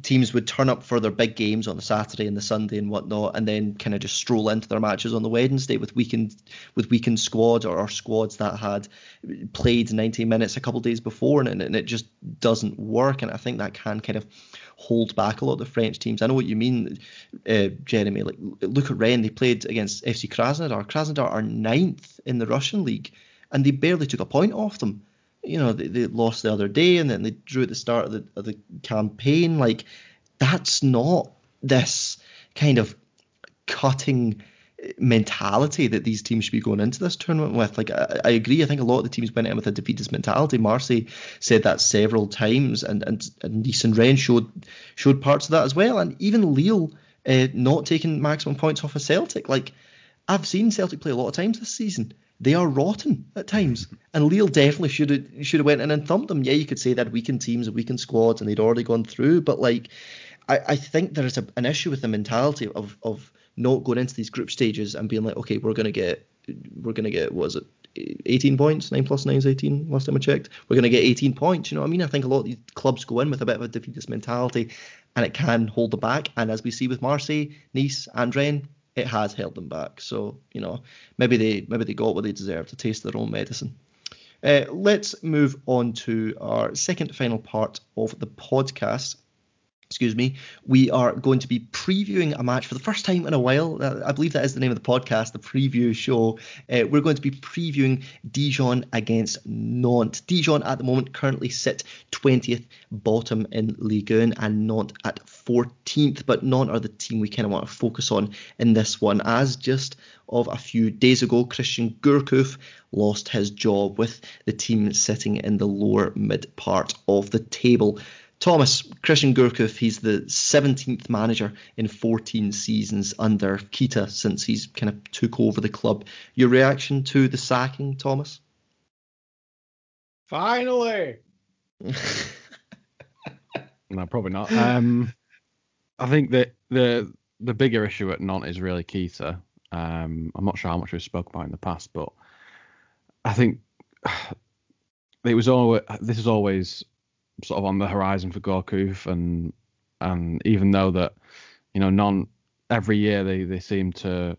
teams would turn up for their big games on the Saturday and the Sunday and whatnot, and then kind of just stroll into their matches on the Wednesday with weakened with weakened squads or, or squads that had played 90 minutes a couple days before, and, and it just doesn't work. And I think that can kind of hold back a lot of the French teams. I know what you mean, uh, Jeremy. Like look at Rennes, they played against FC Krasnodar. Krasnodar are ninth in the Russian league and they barely took a point off them. You know, they, they lost the other day, and then they drew at the start of the, of the campaign. Like, that's not this kind of cutting mentality that these teams should be going into this tournament with. Like, I, I, agree. I think a lot of the teams went in with a defeatist mentality. Marseille said that several times, and and, and Nice and showed showed parts of that as well. And even Lille uh, not taking maximum points off of Celtic. Like, I've seen Celtic play a lot of times this season, they are rotten at times. And Lille definitely should have should have went in and thumped them. Yeah, you could say that weakened teams and weakened squads and they'd already gone through, but like I, I think there is a, an issue with the mentality of of not going into these group stages and being like, okay, we're gonna get we're gonna get what was it 18 points, 9 plus 9 is 18 last time I checked. We're going to get 18 points. You know what I mean? I think a lot of these clubs go in with a bit of a defeatist mentality and it can hold them back. And as we see with Marseille, Nice, and Rennes, it has held them back. So you know maybe they maybe they got what they deserved to taste their own medicine. Uh, let's move on to our second final part of the podcast excuse me, we are going to be previewing a match for the first time in a while. I believe that is the name of the podcast, the preview show. Uh, we're going to be previewing Dijon against Nantes. Dijon at the moment currently sit 20th bottom in Ligue 1 and Nantes at 14th, but Nantes are the team we kind of want to focus on in this one, as just of a few days ago, Christian Gourcuff lost his job with the team sitting in the lower mid part of the table. Thomas, Christian Gourcuff, he's the 17th manager in 14 seasons under Kita since he's kind of took over the club. Your reaction to the sacking, Thomas? Finally. no, probably not. Um, I think that the the bigger issue at Nantes is really Kita. Um, I'm not sure how much we've spoke about in the past, but I think it was always this is always sort of on the horizon for Gourcuff, and and even though that you know non every year they they seem to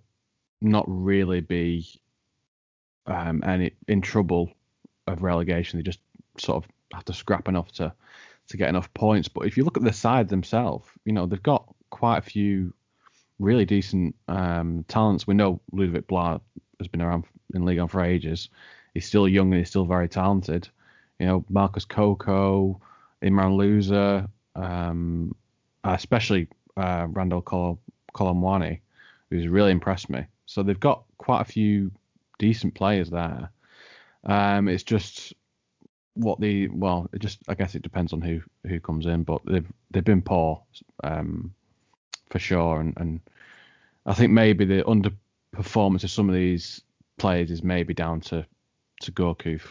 not really be um, any in trouble of relegation. They just sort of have to scrap enough to to get enough points. But if you look at the side themselves, you know they've got quite a few really decent um, talents. We know Ludovic Blas has been around in Ligue 1 for ages. He's still young and he's still very talented. You know Marcus Coco, Imran Louza, um, especially uh, Randal Col- Kolo Muani, who's really impressed me. So they've got quite a few decent players there. Um, it's just what the well, it just I guess it depends on who who comes in, but they've they've been poor um, for sure, and, and I think maybe the underperformance of some of these players is maybe down to to Gourcuff.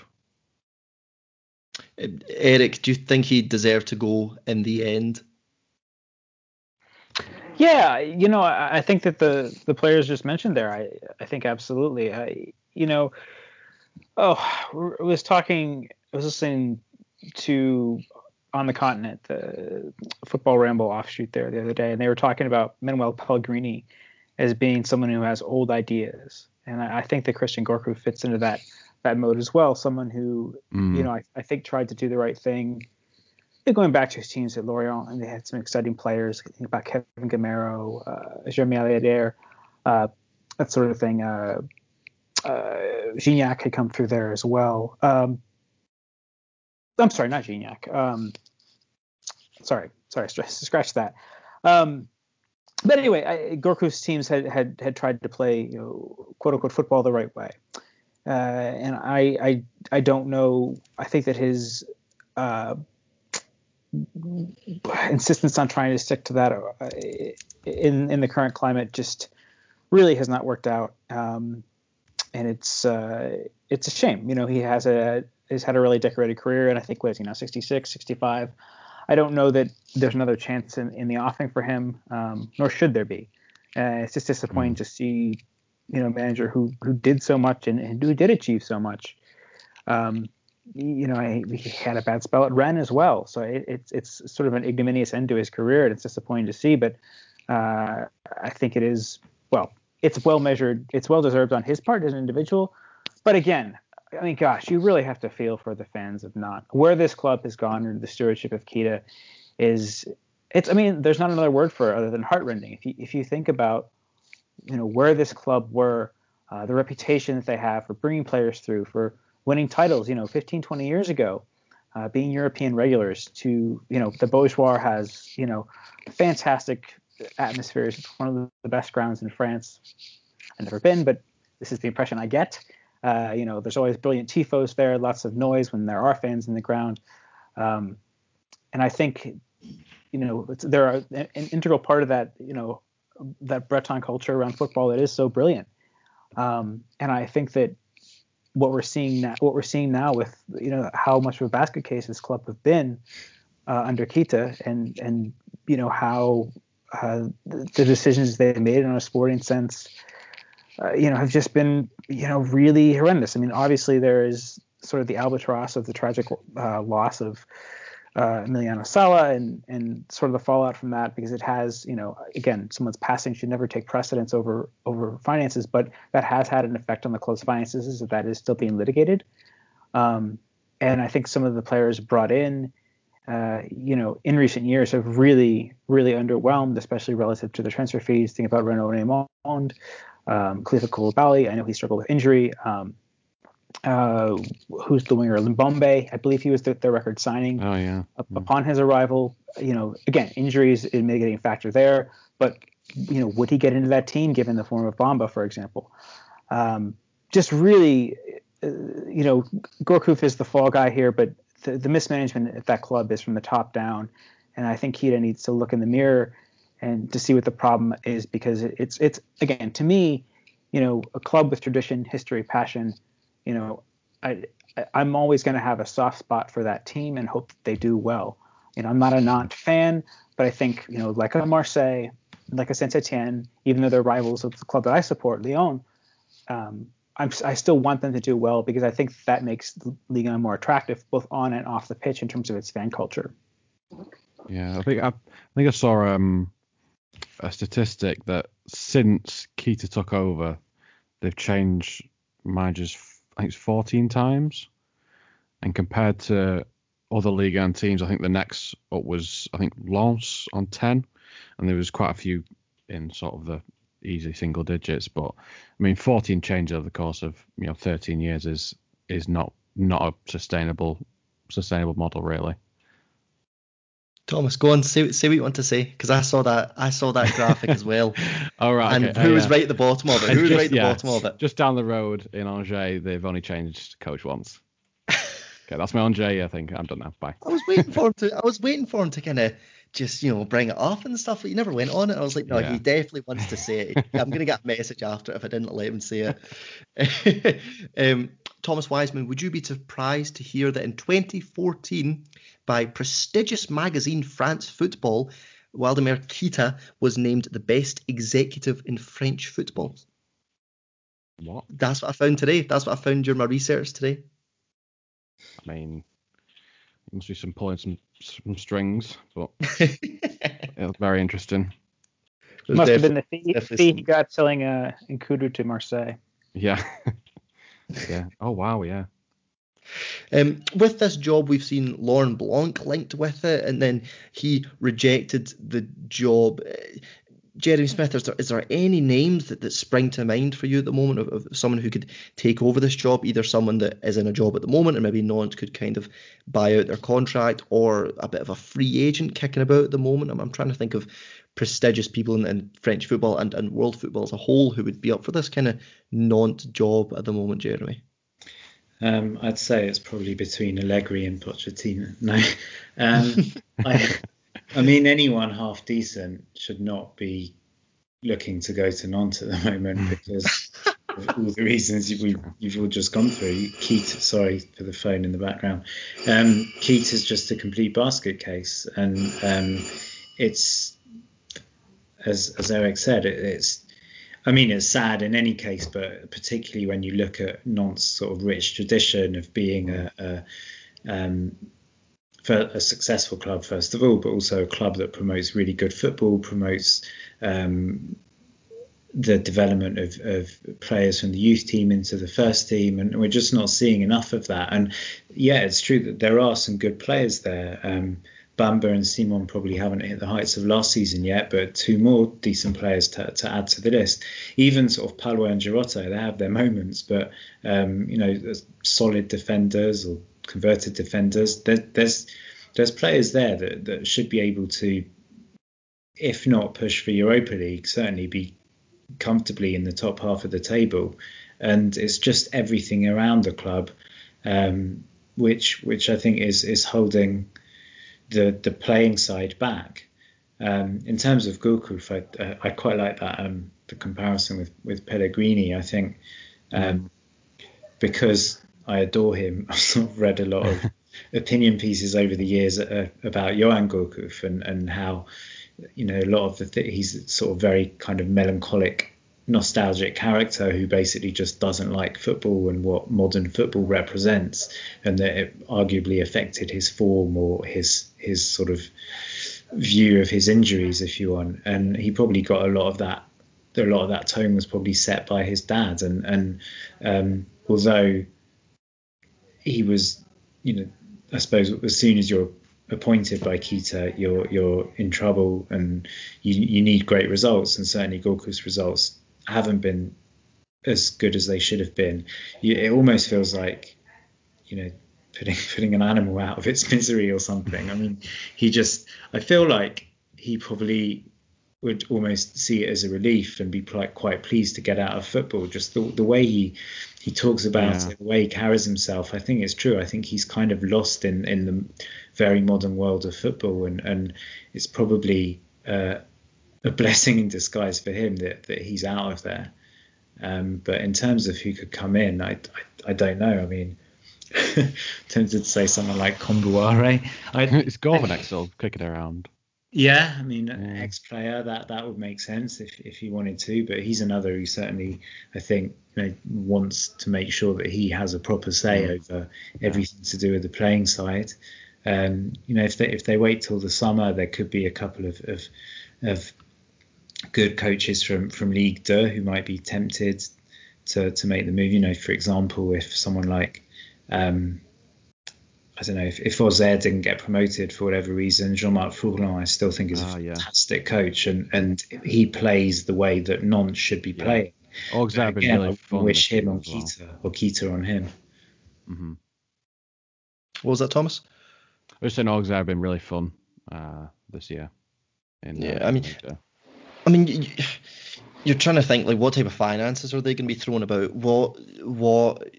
Eric, do you think he deserved to go in the end? Yeah, you know, I, I think that the the players just mentioned there, I I think absolutely. I you know, oh, I was talking, I was listening to on the continent, the football ramble offshoot there the other day, and they were talking about Manuel Pellegrini as being someone who has old ideas, and I, I think that Christian Gourcuff fits into that that mode as well. Someone who, mm. you know, I, I, think tried to do the right thing. Going back to his teams at Lorient, and they had some exciting players. Think about Kevin Gameiro, uh, Jeremy Aliadière, uh, that sort of thing. Uh, uh, Gignac had come through there as well. Um, I'm sorry, not Gignac. Um, sorry, sorry, scratch that. Um, but anyway, I, Gourcuff's teams had, had had tried to play, you know, quote unquote football the right way, uh, and I, I I don't know. I think that his uh, insistence on trying to stick to that uh, in in the current climate just really has not worked out. Um, and it's uh, it's a shame. You know, he has a has had a really decorated career, and I think was you know 66, 65. I don't know that there's another chance in, in the offing for him, um, nor should there be. Uh, it's just disappointing mm. to see, you know, manager who who did so much and, and who did achieve so much. Um, you know, I, he had a bad spell at Rennes as well, so it, it's it's sort of an ignominious end to his career, and it's disappointing to see. But uh, I think it is well, it's well measured, it's well deserved on his part as an individual. But again, I mean, gosh, you really have to feel for the fans of not where this club has gone under the stewardship of Kita is it's. I mean, there's not another word for it other than heartrending. If you if you think about you know where this club were, uh, the reputation that they have for bringing players through, for winning titles, you know, 15, 20 years ago, uh, being European regulars, to you know the Beaujoire has you know fantastic atmospheres. It's one of the best grounds in France. I've never been, but this is the impression I get. Uh, you know, there's always brilliant tifos there, lots of noise when there are fans in the ground. Um, and I think, you know, there are an integral part of that, you know, that Breton culture around football that is so brilliant. Um, and I think that what we're seeing now, what we're seeing now with, you know, how much of a basket case this club have been uh, under Kita and, and, you know, how uh, the decisions they made in a sporting sense, uh, you know, have just been, you know, really horrendous. I mean, obviously there is sort of the albatross of the tragic uh, loss of uh, Emiliano Sala and and sort of the fallout from that because it has, you know, again, someone's passing should never take precedence over over finances, but that has had an effect on the club's finances is that, that is still being litigated. Um, and I think some of the players brought in uh, you know, in recent years have really, really underwhelmed, especially relative to the transfer fees. Think about Renaud Emond, um, Kalifa Coulibaly. I know he struggled with injury. Um, uh, who's the winger? Limbombe. I believe he was the, the record signing. Oh yeah. Upon his arrival, you know, again, injuries is a mitigating factor there. But you know, would he get into that team given the form of Bamba, for example? Um, just really, uh, you know, Gourcuff is the fall guy here, but the, the mismanagement at that club is from the top down, and I think Kita needs to look in the mirror and to see what the problem is because it's it's again to me, you know, a club with tradition, history, passion, you know, I I'm always going to have a soft spot for that team and hope that they do well. You know, I'm not a Nantes fan, but I think you know, like a Marseille, like a Saint Etienne, even though they're rivals of the club that I support, Lyon, um, I'm, i still want them to do well because I think that makes the Ligue 1 more attractive, both on and off the pitch, in terms of its fan culture. Yeah, I think I, I think I saw um, a statistic that since Kita took over, they've changed managers. I think it's 14 times, and compared to other Ligue 1 teams, I think the next up was I think Lens on 10, and there was quite a few in sort of the easy single digits. But I mean, 14 changes over the course of you know 13 years is is not not a sustainable sustainable model really. Thomas, go on, say, say what you want to say, because I saw that I saw that graphic as well. All right. And okay. who was right at the bottom of it? Who was right at the bottom of it? Just down the road in Angers, they've only changed coach once. okay, that's my Angers. I think I'm done now. Bye. I was waiting for him to. I was waiting for him to kind of just you know bring it up and stuff. But he never went on it. I was like, no, yeah. he definitely wants to say it. I'm gonna get a message after if I didn't let him say it. um, Thomas Wiseman, would you be surprised to hear that in 2014, by prestigious magazine France Football, Waldemar Kita was named the best executive in French football. What? That's what I found today. That's what I found during my research today. I mean, must be some pulling some some strings, but it was very interesting. It must have been the fee, fee he got selling uh, Nkoudou to Marseille. Yeah. yeah. Oh wow. Yeah. Um, with this job, we've seen Laurent Blanc linked with it, and then he rejected the job. Jeremy Smith, is there, is there any names that, that spring to mind for you at the moment of, of someone who could take over this job? Either someone that is in a job at the moment and maybe Nantes could kind of buy out their contract, or a bit of a free agent kicking about at the moment. I'm, I'm trying to think of prestigious people in, in French football and, and world football as a whole who would be up for this kind of Nantes job at the moment, Jeremy. Um, I'd say it's probably between Allegri and Pochettino. No, um, I, I mean anyone half decent should not be looking to go to Nantes at the moment because of all the reasons we, you've all just gone through. Keat, sorry for the phone in the background. Um, Keat is just a complete basket case, and um, it's as as Eric said, it, it's I mean, it's sad in any case, but particularly when you look at Nantes' sort of rich tradition of being a, a, um, a successful club, first of all, but also a club that promotes really good football, promotes um, the development of, of, players from the youth team into the first team, and we're just not seeing enough of that. And yeah, it's true that there are some good players there. Um, Bamba and Simon probably haven't hit the heights of last season yet, but two more decent players to, to add to the list. Even sort of Pallois and Girotto, they have their moments, but um, you know, solid defenders or converted defenders. There, there's there's players there that, that should be able to, if not push for Europa League, certainly be comfortably in the top half of the table. And it's just everything around the club, um, which which I think is is holding the the playing side back. Um, in terms of Gourcuff, I, uh, I quite like that um, the comparison with with Pellegrini. I think um, because I adore him, I've sort of read a lot of opinion pieces over the years uh, about Yoann Gourcuff and and how you know a lot of the th- he's sort of very kind of melancholic nostalgic character who basically just doesn't like football and what modern football represents, and that it arguably affected his form or his his sort of view of his injuries, if you want. And he probably got a lot of that. A lot of that tone was probably set by his dad, and and um, although he was, you know, I suppose as soon as you're appointed by Kita, you're you're in trouble and you you need great results, and certainly Gourcuff's results haven't been as good as they should have been. You, it almost feels like, you know, putting putting an animal out of its misery or something. I mean, he just, I feel like he probably would almost see it as a relief and be quite quite pleased to get out of football. Just the, the way he he talks about yeah. it, the way he carries himself, I think it's true. I think he's kind of lost in in the very modern world of football, and and it's probably uh, a blessing in disguise for him that, that he's out of there. Um, but in terms of who could come in, I, I, I don't know. I mean, tempted to say someone like Kombouaré. it's Gourvennec still kicking around. Yeah, I mean, yeah. ex-player that that would make sense if if he wanted to, but he's another who certainly I think you know, wants to make sure that he has a proper say mm. over everything to do with the playing side. Um, you know, if they if they wait till the summer, there could be a couple of of, of good coaches from from Ligue 2 who might be tempted to to make the move. You know, for example, if someone like um, I don't know if, if Auxerre didn't get promoted for whatever reason, Jean-Marc Furlan I still think is a oh, fantastic yeah. coach and and he plays the way that Nantes should be yeah. playing. Auxerre been really I wish him on well. Kita or Kita on him. Mm-hmm. What was that, Thomas? I was saying Auxerre have been really fun uh, this year. In, yeah, uh, I mean, I mean, you're trying to think like what type of finances are they going to be thrown about? What what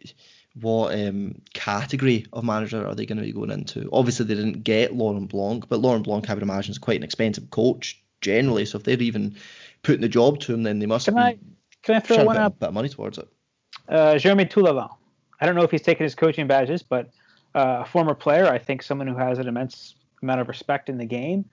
what um, category of manager are they going to be going into? Obviously, they didn't get Laurent Blanc, but Laurent Blanc, I would imagine, is quite an expensive coach generally. So if they're even putting the job to him, then they must can be I, can I throw one up? Bit of money towards it. Uh, Jeremy Toulalan. I don't know if he's taken his coaching badges, but uh, a former player, I think someone who has an immense amount of respect in the game.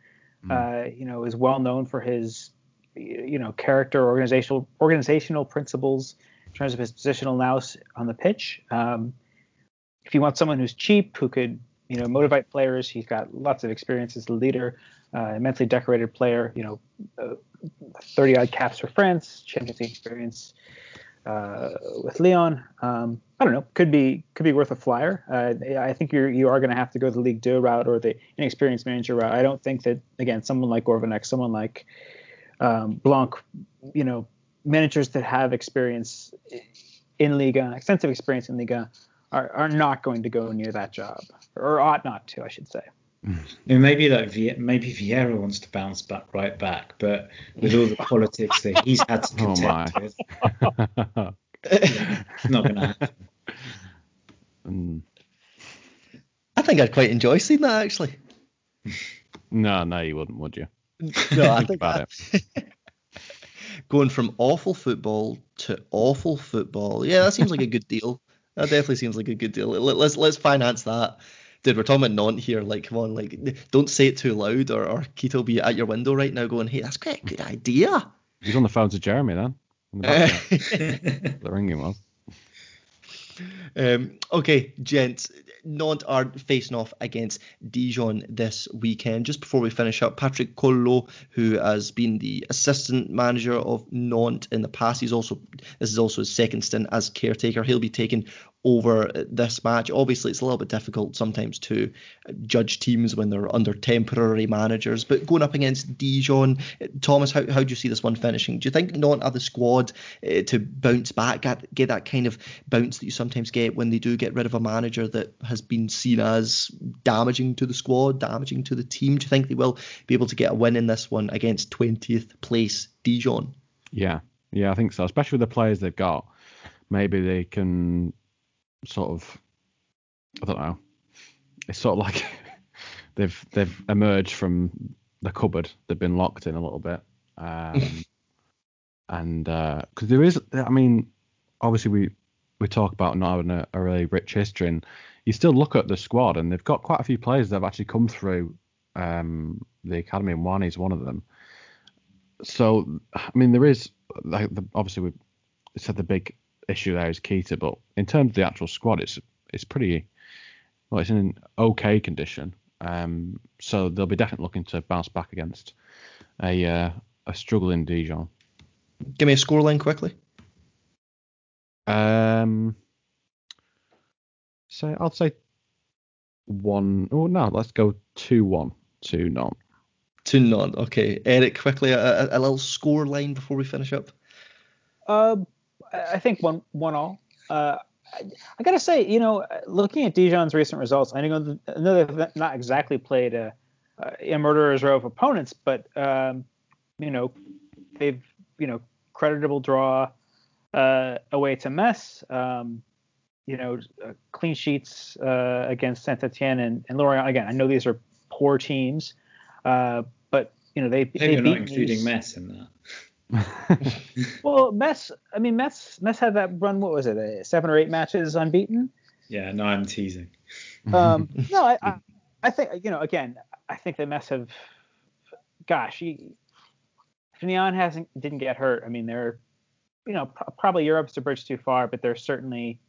Uh, you know, is well known for his you know character, organizational organizational principles in terms of his positional nous on the pitch. Um, if you want someone who's cheap, who could you know motivate players, he's got lots of experience as a leader, uh, immensely decorated player. You know, uh, 30 odd caps for France, Champions League experience uh, with Lyon. Um, I don't know, could be could be worth a flyer. Uh, I think you're you are going to have to go the League 2 route or the inexperienced manager route. I don't think that again, someone like Gourvennec, someone like um, Blanc, you know, managers that have experience in Ligue 1, extensive experience in Ligue 1, are, are not going to go near that job, or ought not to, I should say. Maybe like maybe Vieira wants to bounce back right back, but with all the politics that he's had to Oh contend my. with, it's not going to happen. Mm. I think I'd quite enjoy seeing that actually. No, no, you wouldn't, would you? No, I Think think about going from awful football to awful football. Yeah, that seems like a good deal. That definitely seems like a good deal. Let- Let's let's finance that. Dude, we're talking about Nantes here. Like, come on, like, don't say it too loud, or, or Keith will be at your window right now going, "Hey, that's quite a good idea." He's on the phone to Jeremy then. In the background. ringing was. Um, okay, gents, Nantes are facing off against Dijon this weekend. Just before we finish up, Patrick Collot, who has been the assistant manager of Nantes in the past, he's also this is also his second stint as caretaker. He'll be taking over this match. Obviously, it's a little bit difficult sometimes to judge teams when they're under temporary managers, but going up against Dijon, Thomas, how, how do you see this one finishing? Do you think Nantes have the squad uh, to bounce back, get, get that kind of bounce that you sometimes get when they do get rid of a manager that has been seen as damaging to the squad, damaging to the team? Do you think they will be able to get a win in this one against 20th place Dijon? Yeah, yeah, I think so. Especially with the players they've got, maybe they can sort of, I don't know. It's sort of like they've they've emerged from the cupboard. They've been locked in a little bit, um, and because there is, I mean, obviously we we talk about not having a, a really rich history, and you still look at the squad, and they've got quite a few players that have actually come through um, the academy, and is one of them. So, I mean, there is like the, obviously we said the big issue there is Kita, but in terms of the actual squad, it's it's pretty well, it's in okay condition. Um, so they'll be definitely looking to bounce back against a uh, a struggling Dijon. Give me a scoreline quickly. Um, so I'll say one. Oh no, let's go two one to none. To none. Okay, Eric, quickly a, a, a little score line before we finish up. Uh, I think one one all. Uh, I, I gotta say, you know, looking at Dijon's recent results, I know, they've not exactly played a, a murderer's row of opponents, but um, you know, they've you know creditable draw uh, away to Metz. Um, you know, uh, clean sheets uh, against Saint Etienne and, and Lorient. Again, I know these are poor teams, uh, but you know they Maybe they you're not beat including Metz in that. Well, Metz. I mean, Metz. Metz had that run. What was it? Uh, seven or eight matches unbeaten. Yeah, no, I'm teasing. Um, no, I, I, I think you know. Again, I think the Metz have. Gosh, he, if Niang hasn't didn't get hurt, I mean, they're, you know, pro- probably Europe's a bridge too far, but they're certainly,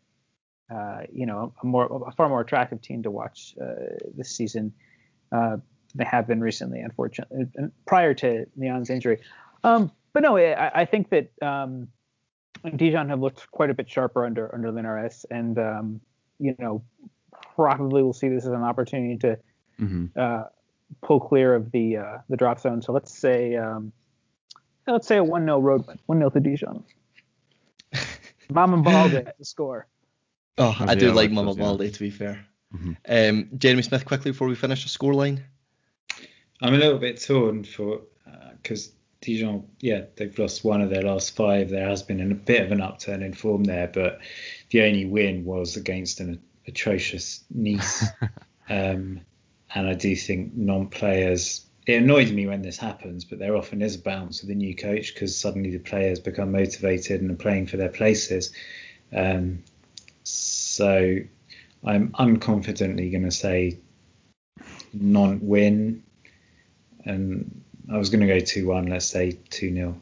uh, you know, a more a far more attractive team to watch uh, this season. Uh, they have been recently, unfortunately, prior to Niang's injury. Um, but no, I, I think that um, Dijon have looked quite a bit sharper under under Linares, and um, you know, probably we'll see this as an opportunity to hmm uh, pull clear of the uh, the drop zone. So let's say um, let's say a one 0 road win, one 0 to Dijon. Mama Balde to score. Oh, I Yeah, do like which Mama was, yeah. Balde, to be fair. Mhm. Um, Jeremy Smith, quickly before we finish the scoreline. I'm a little bit torn for because Dijon, yeah, they've lost one of their last five. There has been a bit of an upturn in form there, but the only win was against an atrocious Nice. um, and I do think non-players. It annoys me when this happens, but there often is a bounce with a new coach because suddenly the players become motivated and are playing for their places. Um, so I'm unconfidently going to say non-win. and I was going to go 2 1, let's say 2 0.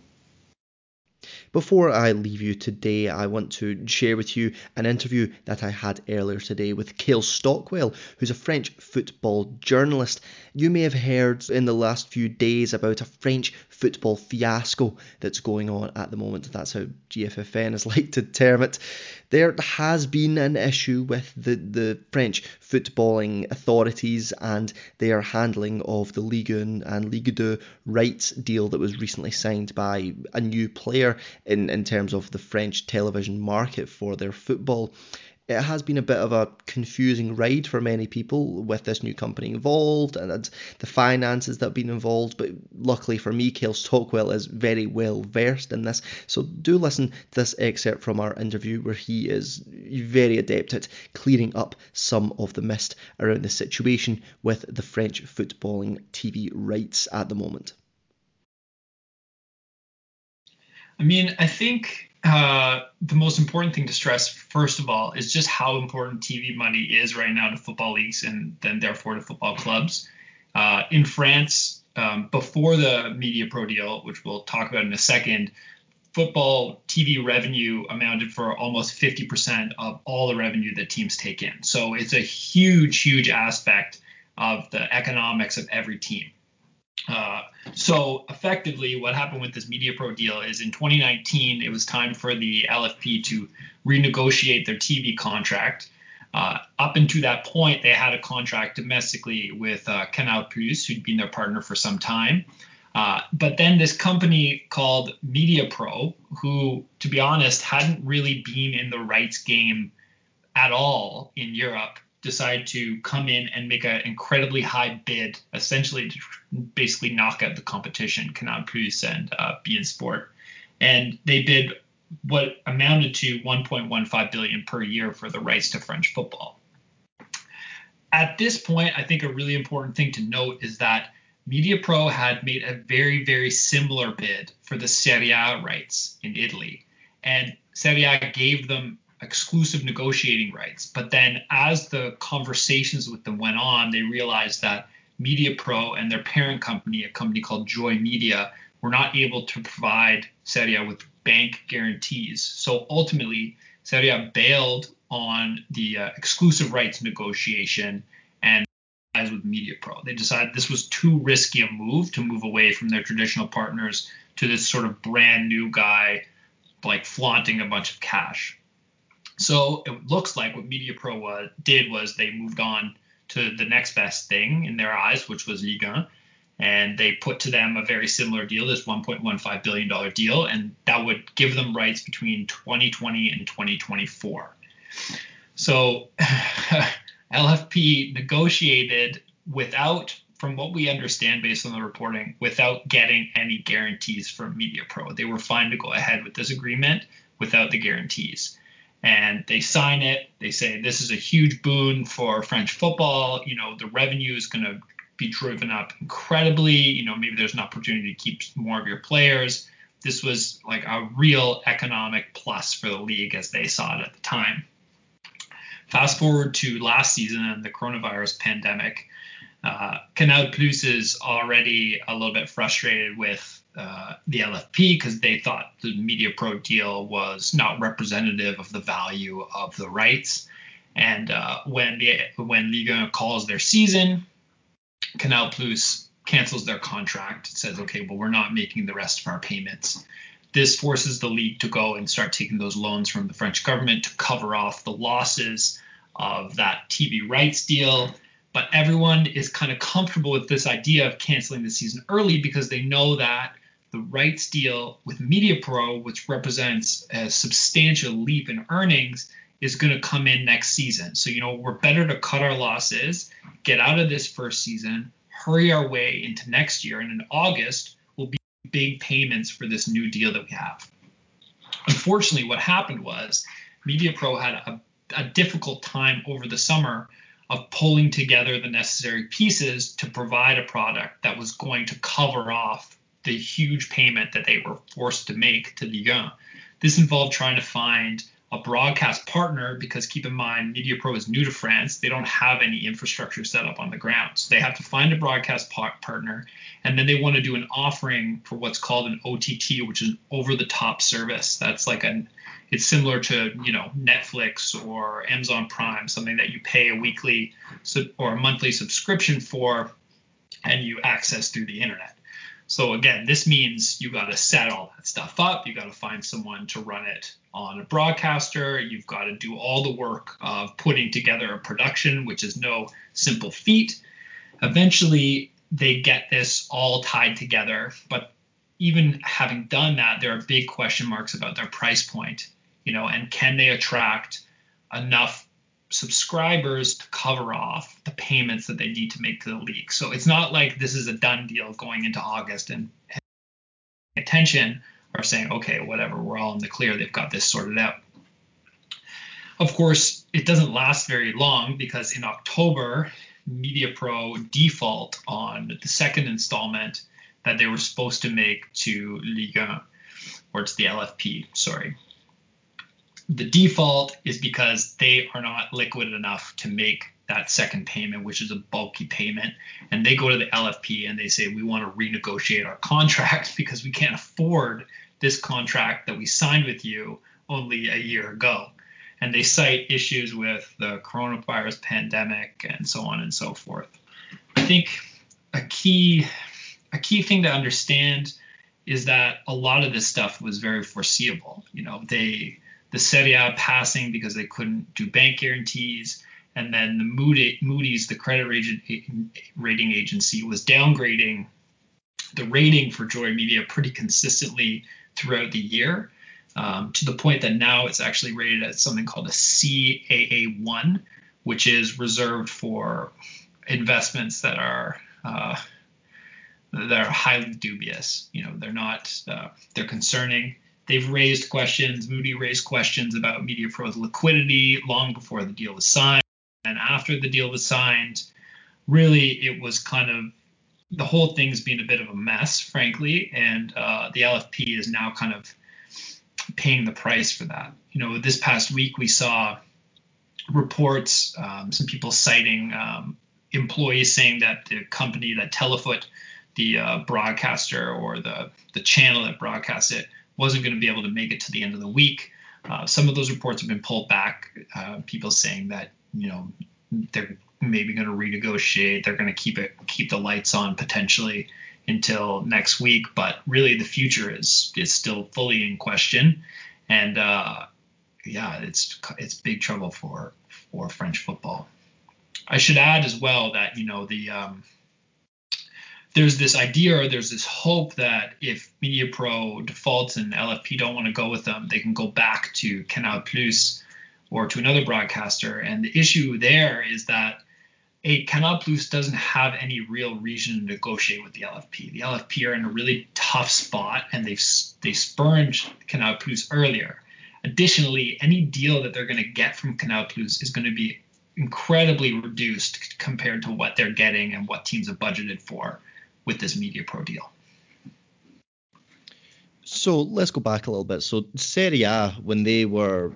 Before I leave you today, I want to share with you an interview that I had earlier today with Kale Stockwell, who's a French football journalist. You may have heard in the last few days about a French football fiasco that's going on at the moment. That's how GFFN is like to term it. There has been an issue with the, the French footballing authorities and their handling of the Ligue 1 and Ligue 2 rights deal that was recently signed by a new player in, in terms of the French television market for their football it has been a bit of a confusing ride for many people with this new company involved and the finances that have been involved. But luckily for me, Kale Stockwell is very well versed in this. So do listen to this excerpt from our interview where he is very adept at clearing up some of the mist around the situation with the French footballing TV rights at the moment. I mean, I think uh, the most important thing to stress, first of all, is just how important TV money is right now to football leagues and then therefore to football clubs. Uh, in France, um, before the Media Pro deal, which we'll talk about in a second, football TV revenue amounted for almost 50% of all the revenue that teams take in. So it's a huge, huge aspect of the economics of every team. Uh, so effectively, what happened with this Media Pro deal is in 2019, it was time for the LFP to renegotiate their TV contract. Uh, up until that point, they had a contract domestically with uh, Canal Plus, who'd been their partner for some time. Uh, but then this company called Media Pro, who, to be honest, hadn't really been in the rights game at all in Europe, decide to come in and make an incredibly high bid, essentially to basically knock out the competition, Canal Plus and uh, beIN Sport. And they bid what amounted to 1.15 billion per year for the rights to French football. At this point, I think a really important thing to note is that MediaPro had made a very, very similar bid for the Serie A rights in Italy. And Serie A gave them exclusive negotiating rights. But then as the conversations with them went on, they realized that Media Pro and their parent company, a company called Joye Media, were not able to provide Serie with bank guarantees. So ultimately, Serie bailed on the uh, exclusive rights negotiation and as with Media Pro. They decided this was too risky a move to move away from their traditional partners to this sort of brand new guy like flaunting a bunch of cash. So it looks like what MediaPro was, did was they moved on to the next best thing in their eyes, which was Ligue 1. And they put to them a very similar deal, this $1.15 billion deal, and that would give them rights between 2020 and 2024. So LFP negotiated without, from what we understand based on the reporting, without getting any guarantees from MediaPro. They were fine to go ahead with this agreement without the guarantees and they sign it. They say this is a huge boon for French football. You know, the revenue is going to be driven up incredibly. You know, maybe there's an opportunity to keep more of your players. This was like a real economic plus for the league as they saw it at the time. Fast forward to last season and the coronavirus pandemic. Uh, Canal Plus is already a little bit frustrated with uh, the LFP because they thought the Media Pro deal was not representative of the value of the rights. And uh, when the when Ligue 1 calls their season, Canal Plus cancels their contract. It says, okay, well we're not making the rest of our payments. This forces the league to go and start taking those loans from the French government to cover off the losses of that TV rights deal but everyone is kind of comfortable with this idea of canceling the season early because they know that the rights deal with MediaPro, which represents a substantial leap in earnings, is going to come in next season. So, you know, we're better to cut our losses, get out of this first season, hurry our way into next year. And in August will be big payments for this new deal that we have. Unfortunately, what happened was MediaPro had a, a difficult time over the summer of pulling together the necessary pieces to provide a product that was going to cover off the huge payment that they were forced to make to Ligue 1. This involved trying to find a broadcast partner because keep in mind MediaPro is new to France. They don't have any infrastructure set up on the ground. So they have to find a broadcast partner and then they want to do an offering for what's called an OTT, which is an over the top service. That's like an it's similar to, you know, Netflix or Amazon Prime, something that you pay a weekly or a monthly subscription for and you access through the internet. So again, this means you got to set all that stuff up. You got to find someone to run it on a broadcaster. You've got to do all the work of putting together a production, which is no simple feat. Eventually, they get this all tied together, but even having done that, there are big question marks about their price point, you know, and can they attract enough subscribers to cover off the payments that they need to make to the league. So it's not like this is a done deal going into August and attention are saying, okay, whatever, we're all in the clear. They've got this sorted out. Of course, it doesn't last very long because in October, MediaPro default on the second installment that they were supposed to make to Liga, or to the LFP, sorry the default is because they are not liquid enough to make that second payment, which is a bulky payment. And they go to the LFP and they say, we want to renegotiate our contract because we can't afford this contract that we signed with you only a year ago. And they cite issues with the coronavirus pandemic and so on and so forth. I think a key a key thing to understand is that a lot of this stuff was very foreseeable. You know, they the Serie A passing because they couldn't do bank guarantees. And then the Moody, Moody's, the credit rating agency, was downgrading the rating for Joye Media pretty consistently throughout the year, um, to the point that now it's actually rated at something called a CAA1, which is reserved for investments that are uh, that are highly dubious. You know, they're not uh, they're concerning. They've raised questions. Moody raised questions about MediaPro's liquidity long before the deal was signed. And after the deal was signed, really it was kind of the whole thing's been a bit of a mess, frankly. And uh, the LFP is now kind of paying the price for that. You know, this past week we saw reports, um, some people citing um, employees saying that the company that Telefoot, the uh, broadcaster or the the channel that broadcasts it, wasn't going to be able to make it to the end of the week. Uh, some of those reports have been pulled back. Uh, people saying that you know they're maybe going to renegotiate. They're going to keep it keep the lights on potentially until next week. But really, the future is is still fully in question. And uh, yeah, it's it's big trouble for for French football. I should add as well that you know the um, there's this idea or there's this hope that if MediaPro defaults and LFP don't want to go with them, they can go back to Canal Plus or to another broadcaster. And the issue there is that a Canal Plus doesn't have any real reason to negotiate with the LFP. The LFP are in a really tough spot, and they've they spurned Canal Plus earlier. Additionally, any deal that they're going to get from Canal Plus is going to be incredibly reduced compared to what they're getting and what teams have budgeted for with this MediaPro deal. So let's go back a little bit. So Serie A, when they were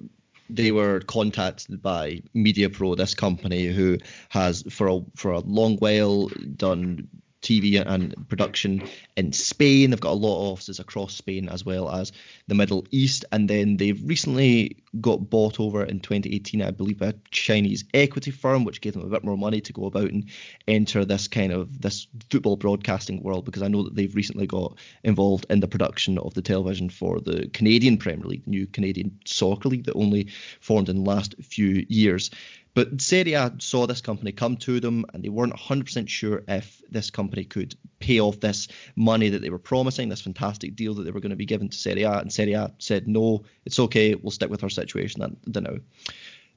they were contacted by MediaPro, this company who has for a for a long while done TV and production in Spain. They've got a lot of offices across Spain as well as the Middle East. And then they've recently got bought over in 2018, I believe, by a Chinese equity firm, which gave them a bit more money to go about and enter this kind of this football broadcasting world. Because I know that they've recently got involved in the production of the television for the Canadian Premier League, the new Canadian Soccer League that only formed in the last few years. But Serie A saw this company come to them and they weren't 100% sure if this company could pay off this money that they were promising, this fantastic deal that they were going to be given to Serie A. And Serie A said, no, it's okay, we'll stick with our situation now.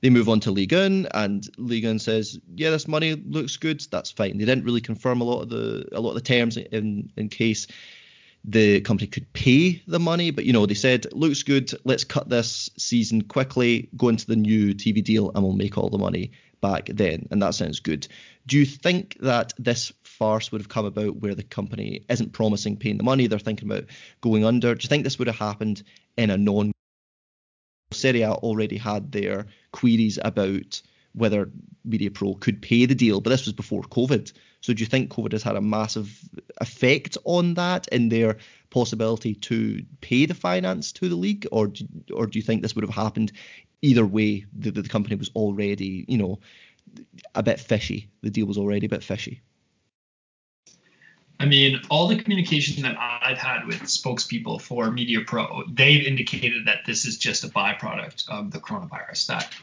They move on to Ligue 1 and Ligue 1 says, yeah, this money looks good, that's fine. They didn't really confirm a lot of the a lot of the terms in in case the company could pay the money, but you know they said looks good. Let's cut this season quickly, go into the new TV deal, and we'll make all the money back then. And that sounds good. Do you think that this farce would have come about where the company isn't promising paying the money, they're thinking about going under? Do you think this would have happened in a non Serie A already had their queries about whether Media Pro could pay the deal, but this was before COVID. So do you think COVID has had a massive effect on that in their possibility to pay the finance to the league, or do, or do you think this would have happened either way? The, the company was already, you know, a bit fishy. The deal was already a bit fishy. I mean, all the communication that I've had with spokespeople for Media Pro, they've indicated that this is just a byproduct of the coronavirus. That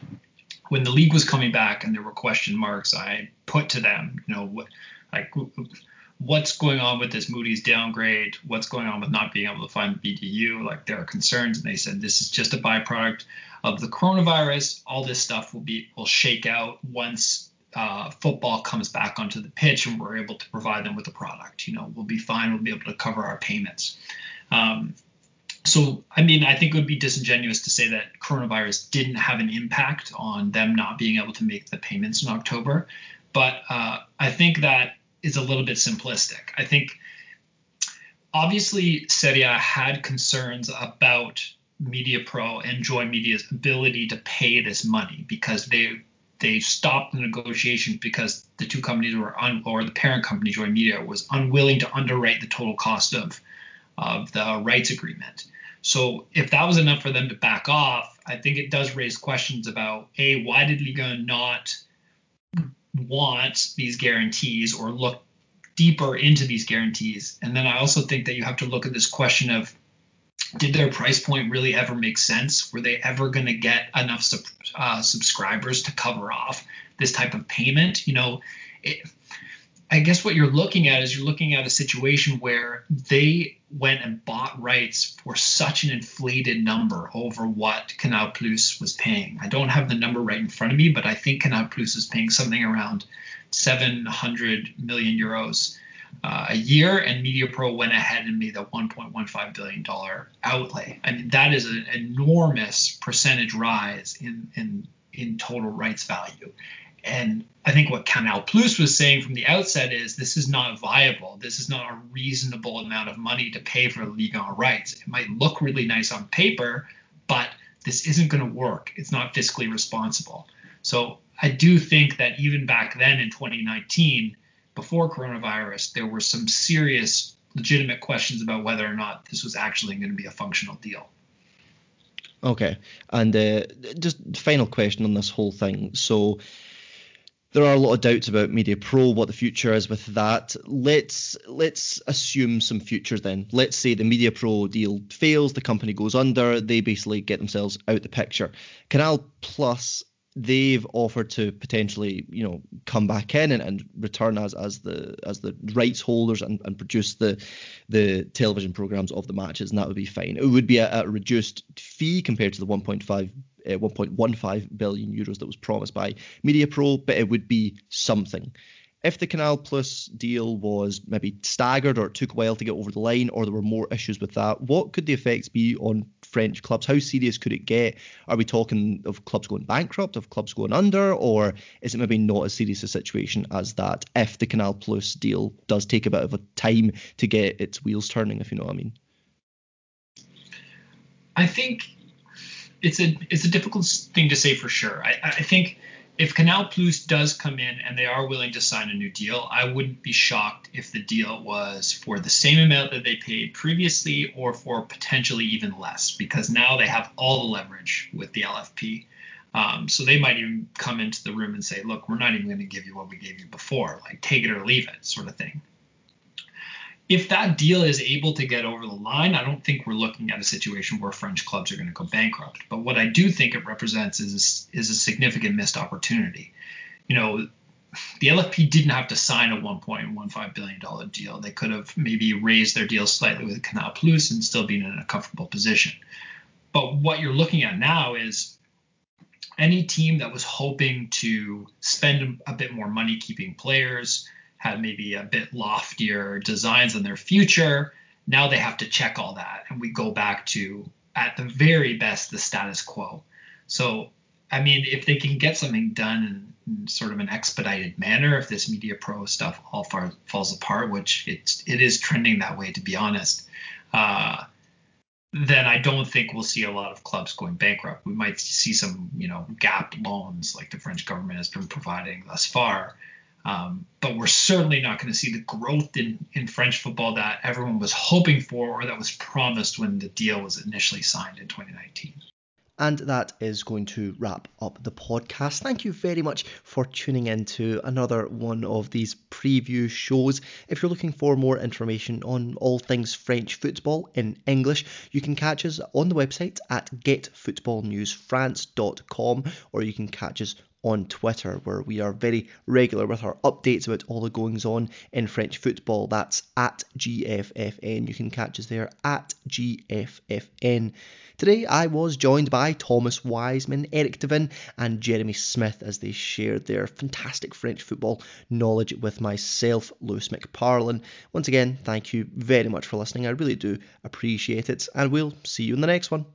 when the league was coming back and there were question marks, I put to them, you know, what, like what's going on with this Moody's downgrade? What's going on with not being able to find BDU? Like there are concerns, and they said this is just a byproduct of the coronavirus. All this stuff will be will shake out once uh, football comes back onto the pitch and we're able to provide them with a the product. You know, we'll be fine. We'll be able to cover our payments. Um, so, I mean, I think it would be disingenuous to say that coronavirus didn't have an impact on them not being able to make the payments in October. But uh, I think that is a little bit simplistic. I think obviously Serie had concerns about Media Pro and Joye Media's ability to pay this money because they they stopped the negotiations because the two companies were un, or the parent company Joye Media was unwilling to underwrite the total cost of of the rights agreement. So if that was enough for them to back off, I think it does raise questions about a why did Liga not want these guarantees or look deeper into these guarantees? And then I also think that you have to look at this question of did their price point really ever make sense? Were they ever going to get enough sub, uh, subscribers to cover off this type of payment? You know, it, I guess what you're looking at is you're looking at a situation where they went and bought rights for such an inflated number over what Canal Plus was paying. I don't have the number right in front of me, but I think Canal Plus is paying something around 700 million euros uh, a year, and MediaPro went ahead and made a 1.15 billion dollar outlay. I mean, that is an enormous percentage rise in in in total rights value. And I think what Canal Plus was saying from the outset is this is not viable. This is not a reasonable amount of money to pay for Ligue 1 rights. It might look really nice on paper, but this isn't going to work. It's not fiscally responsible. So I do think that even back then in 2019, before coronavirus, there were some serious, legitimate questions about whether or not this was actually going to be a functional deal. Okay, and uh, just final question on this whole thing. So there are a lot of doubts about Media Pro, what the future is with that. Let's let's assume some futures then. Let's say the Media Pro deal fails, the company goes under, they basically get themselves out the picture. Canal Plus they've offered to potentially, you know, come back in and, and return as as the as the rights holders and, and produce the the television programs of the matches, and that would be fine. It would be a reduced fee compared to the 1.5 uh, 1.15 billion euros that was promised by MediaPro, but it would be something if the Canal Plus deal was maybe staggered or it took a while to get over the line or there were more issues with that, what could the effects be on French clubs? How serious could it get? Are we talking of clubs going bankrupt, of clubs going under, or is it maybe not as serious a situation as that if the Canal Plus deal does take a bit of a time to get its wheels turning, if you know what I mean? I think it's a it's a difficult thing to say for sure. I, I think if Canal Plus does come in and they are willing to sign a new deal, I wouldn't be shocked if the deal was for the same amount that they paid previously or for potentially even less because now they have all the leverage with the LFP. Um, so they might even come into the room and say, look, we're not even going to give you what we gave you before, like take it or leave it, sort of thing if that deal is able to get over the line, I don't think we're looking at a situation where French clubs are going to go bankrupt. But what I do think it represents is a, is a significant missed opportunity. You know, the LFP didn't have to sign a 1.15 billion dollar deal. They could have maybe raised their deal slightly with Canal Plus and still been in a comfortable position. But what you're looking at now is any team that was hoping to spend a bit more money keeping players, had maybe a bit loftier designs in their future. Now they have to check all that, and we go back to at the very best the status quo. So, I mean, if they can get something done in, in sort of an expedited manner, if this Media Pro stuff all far, falls apart, which it's it is trending that way to be honest, uh, then I don't think we'll see a lot of clubs going bankrupt. We might see some, you know, gap loans like the French government has been providing thus far. Um, but we're certainly not going to see the growth in, in French football that everyone was hoping for or that was promised when the deal was initially signed in 2019. And that is going to wrap up the podcast. Thank you very much for tuning in to another one of these preview shows. If you're looking for more information on all things French football in English, you can catch us on the website at getfootballnewsfrance.com or you can catch us on Twitter, where we are very regular with our updates about all the goings on in French football. That's at GFFN. You can catch us there at GFFN. Today I was joined by Thomas Wiseman, Eric Devin, and Jeremy Smith as they shared their fantastic French football knowledge with myself, Lewis McParlin. Once again, thank you very much for listening. I really do appreciate it, and we'll see you in the next one.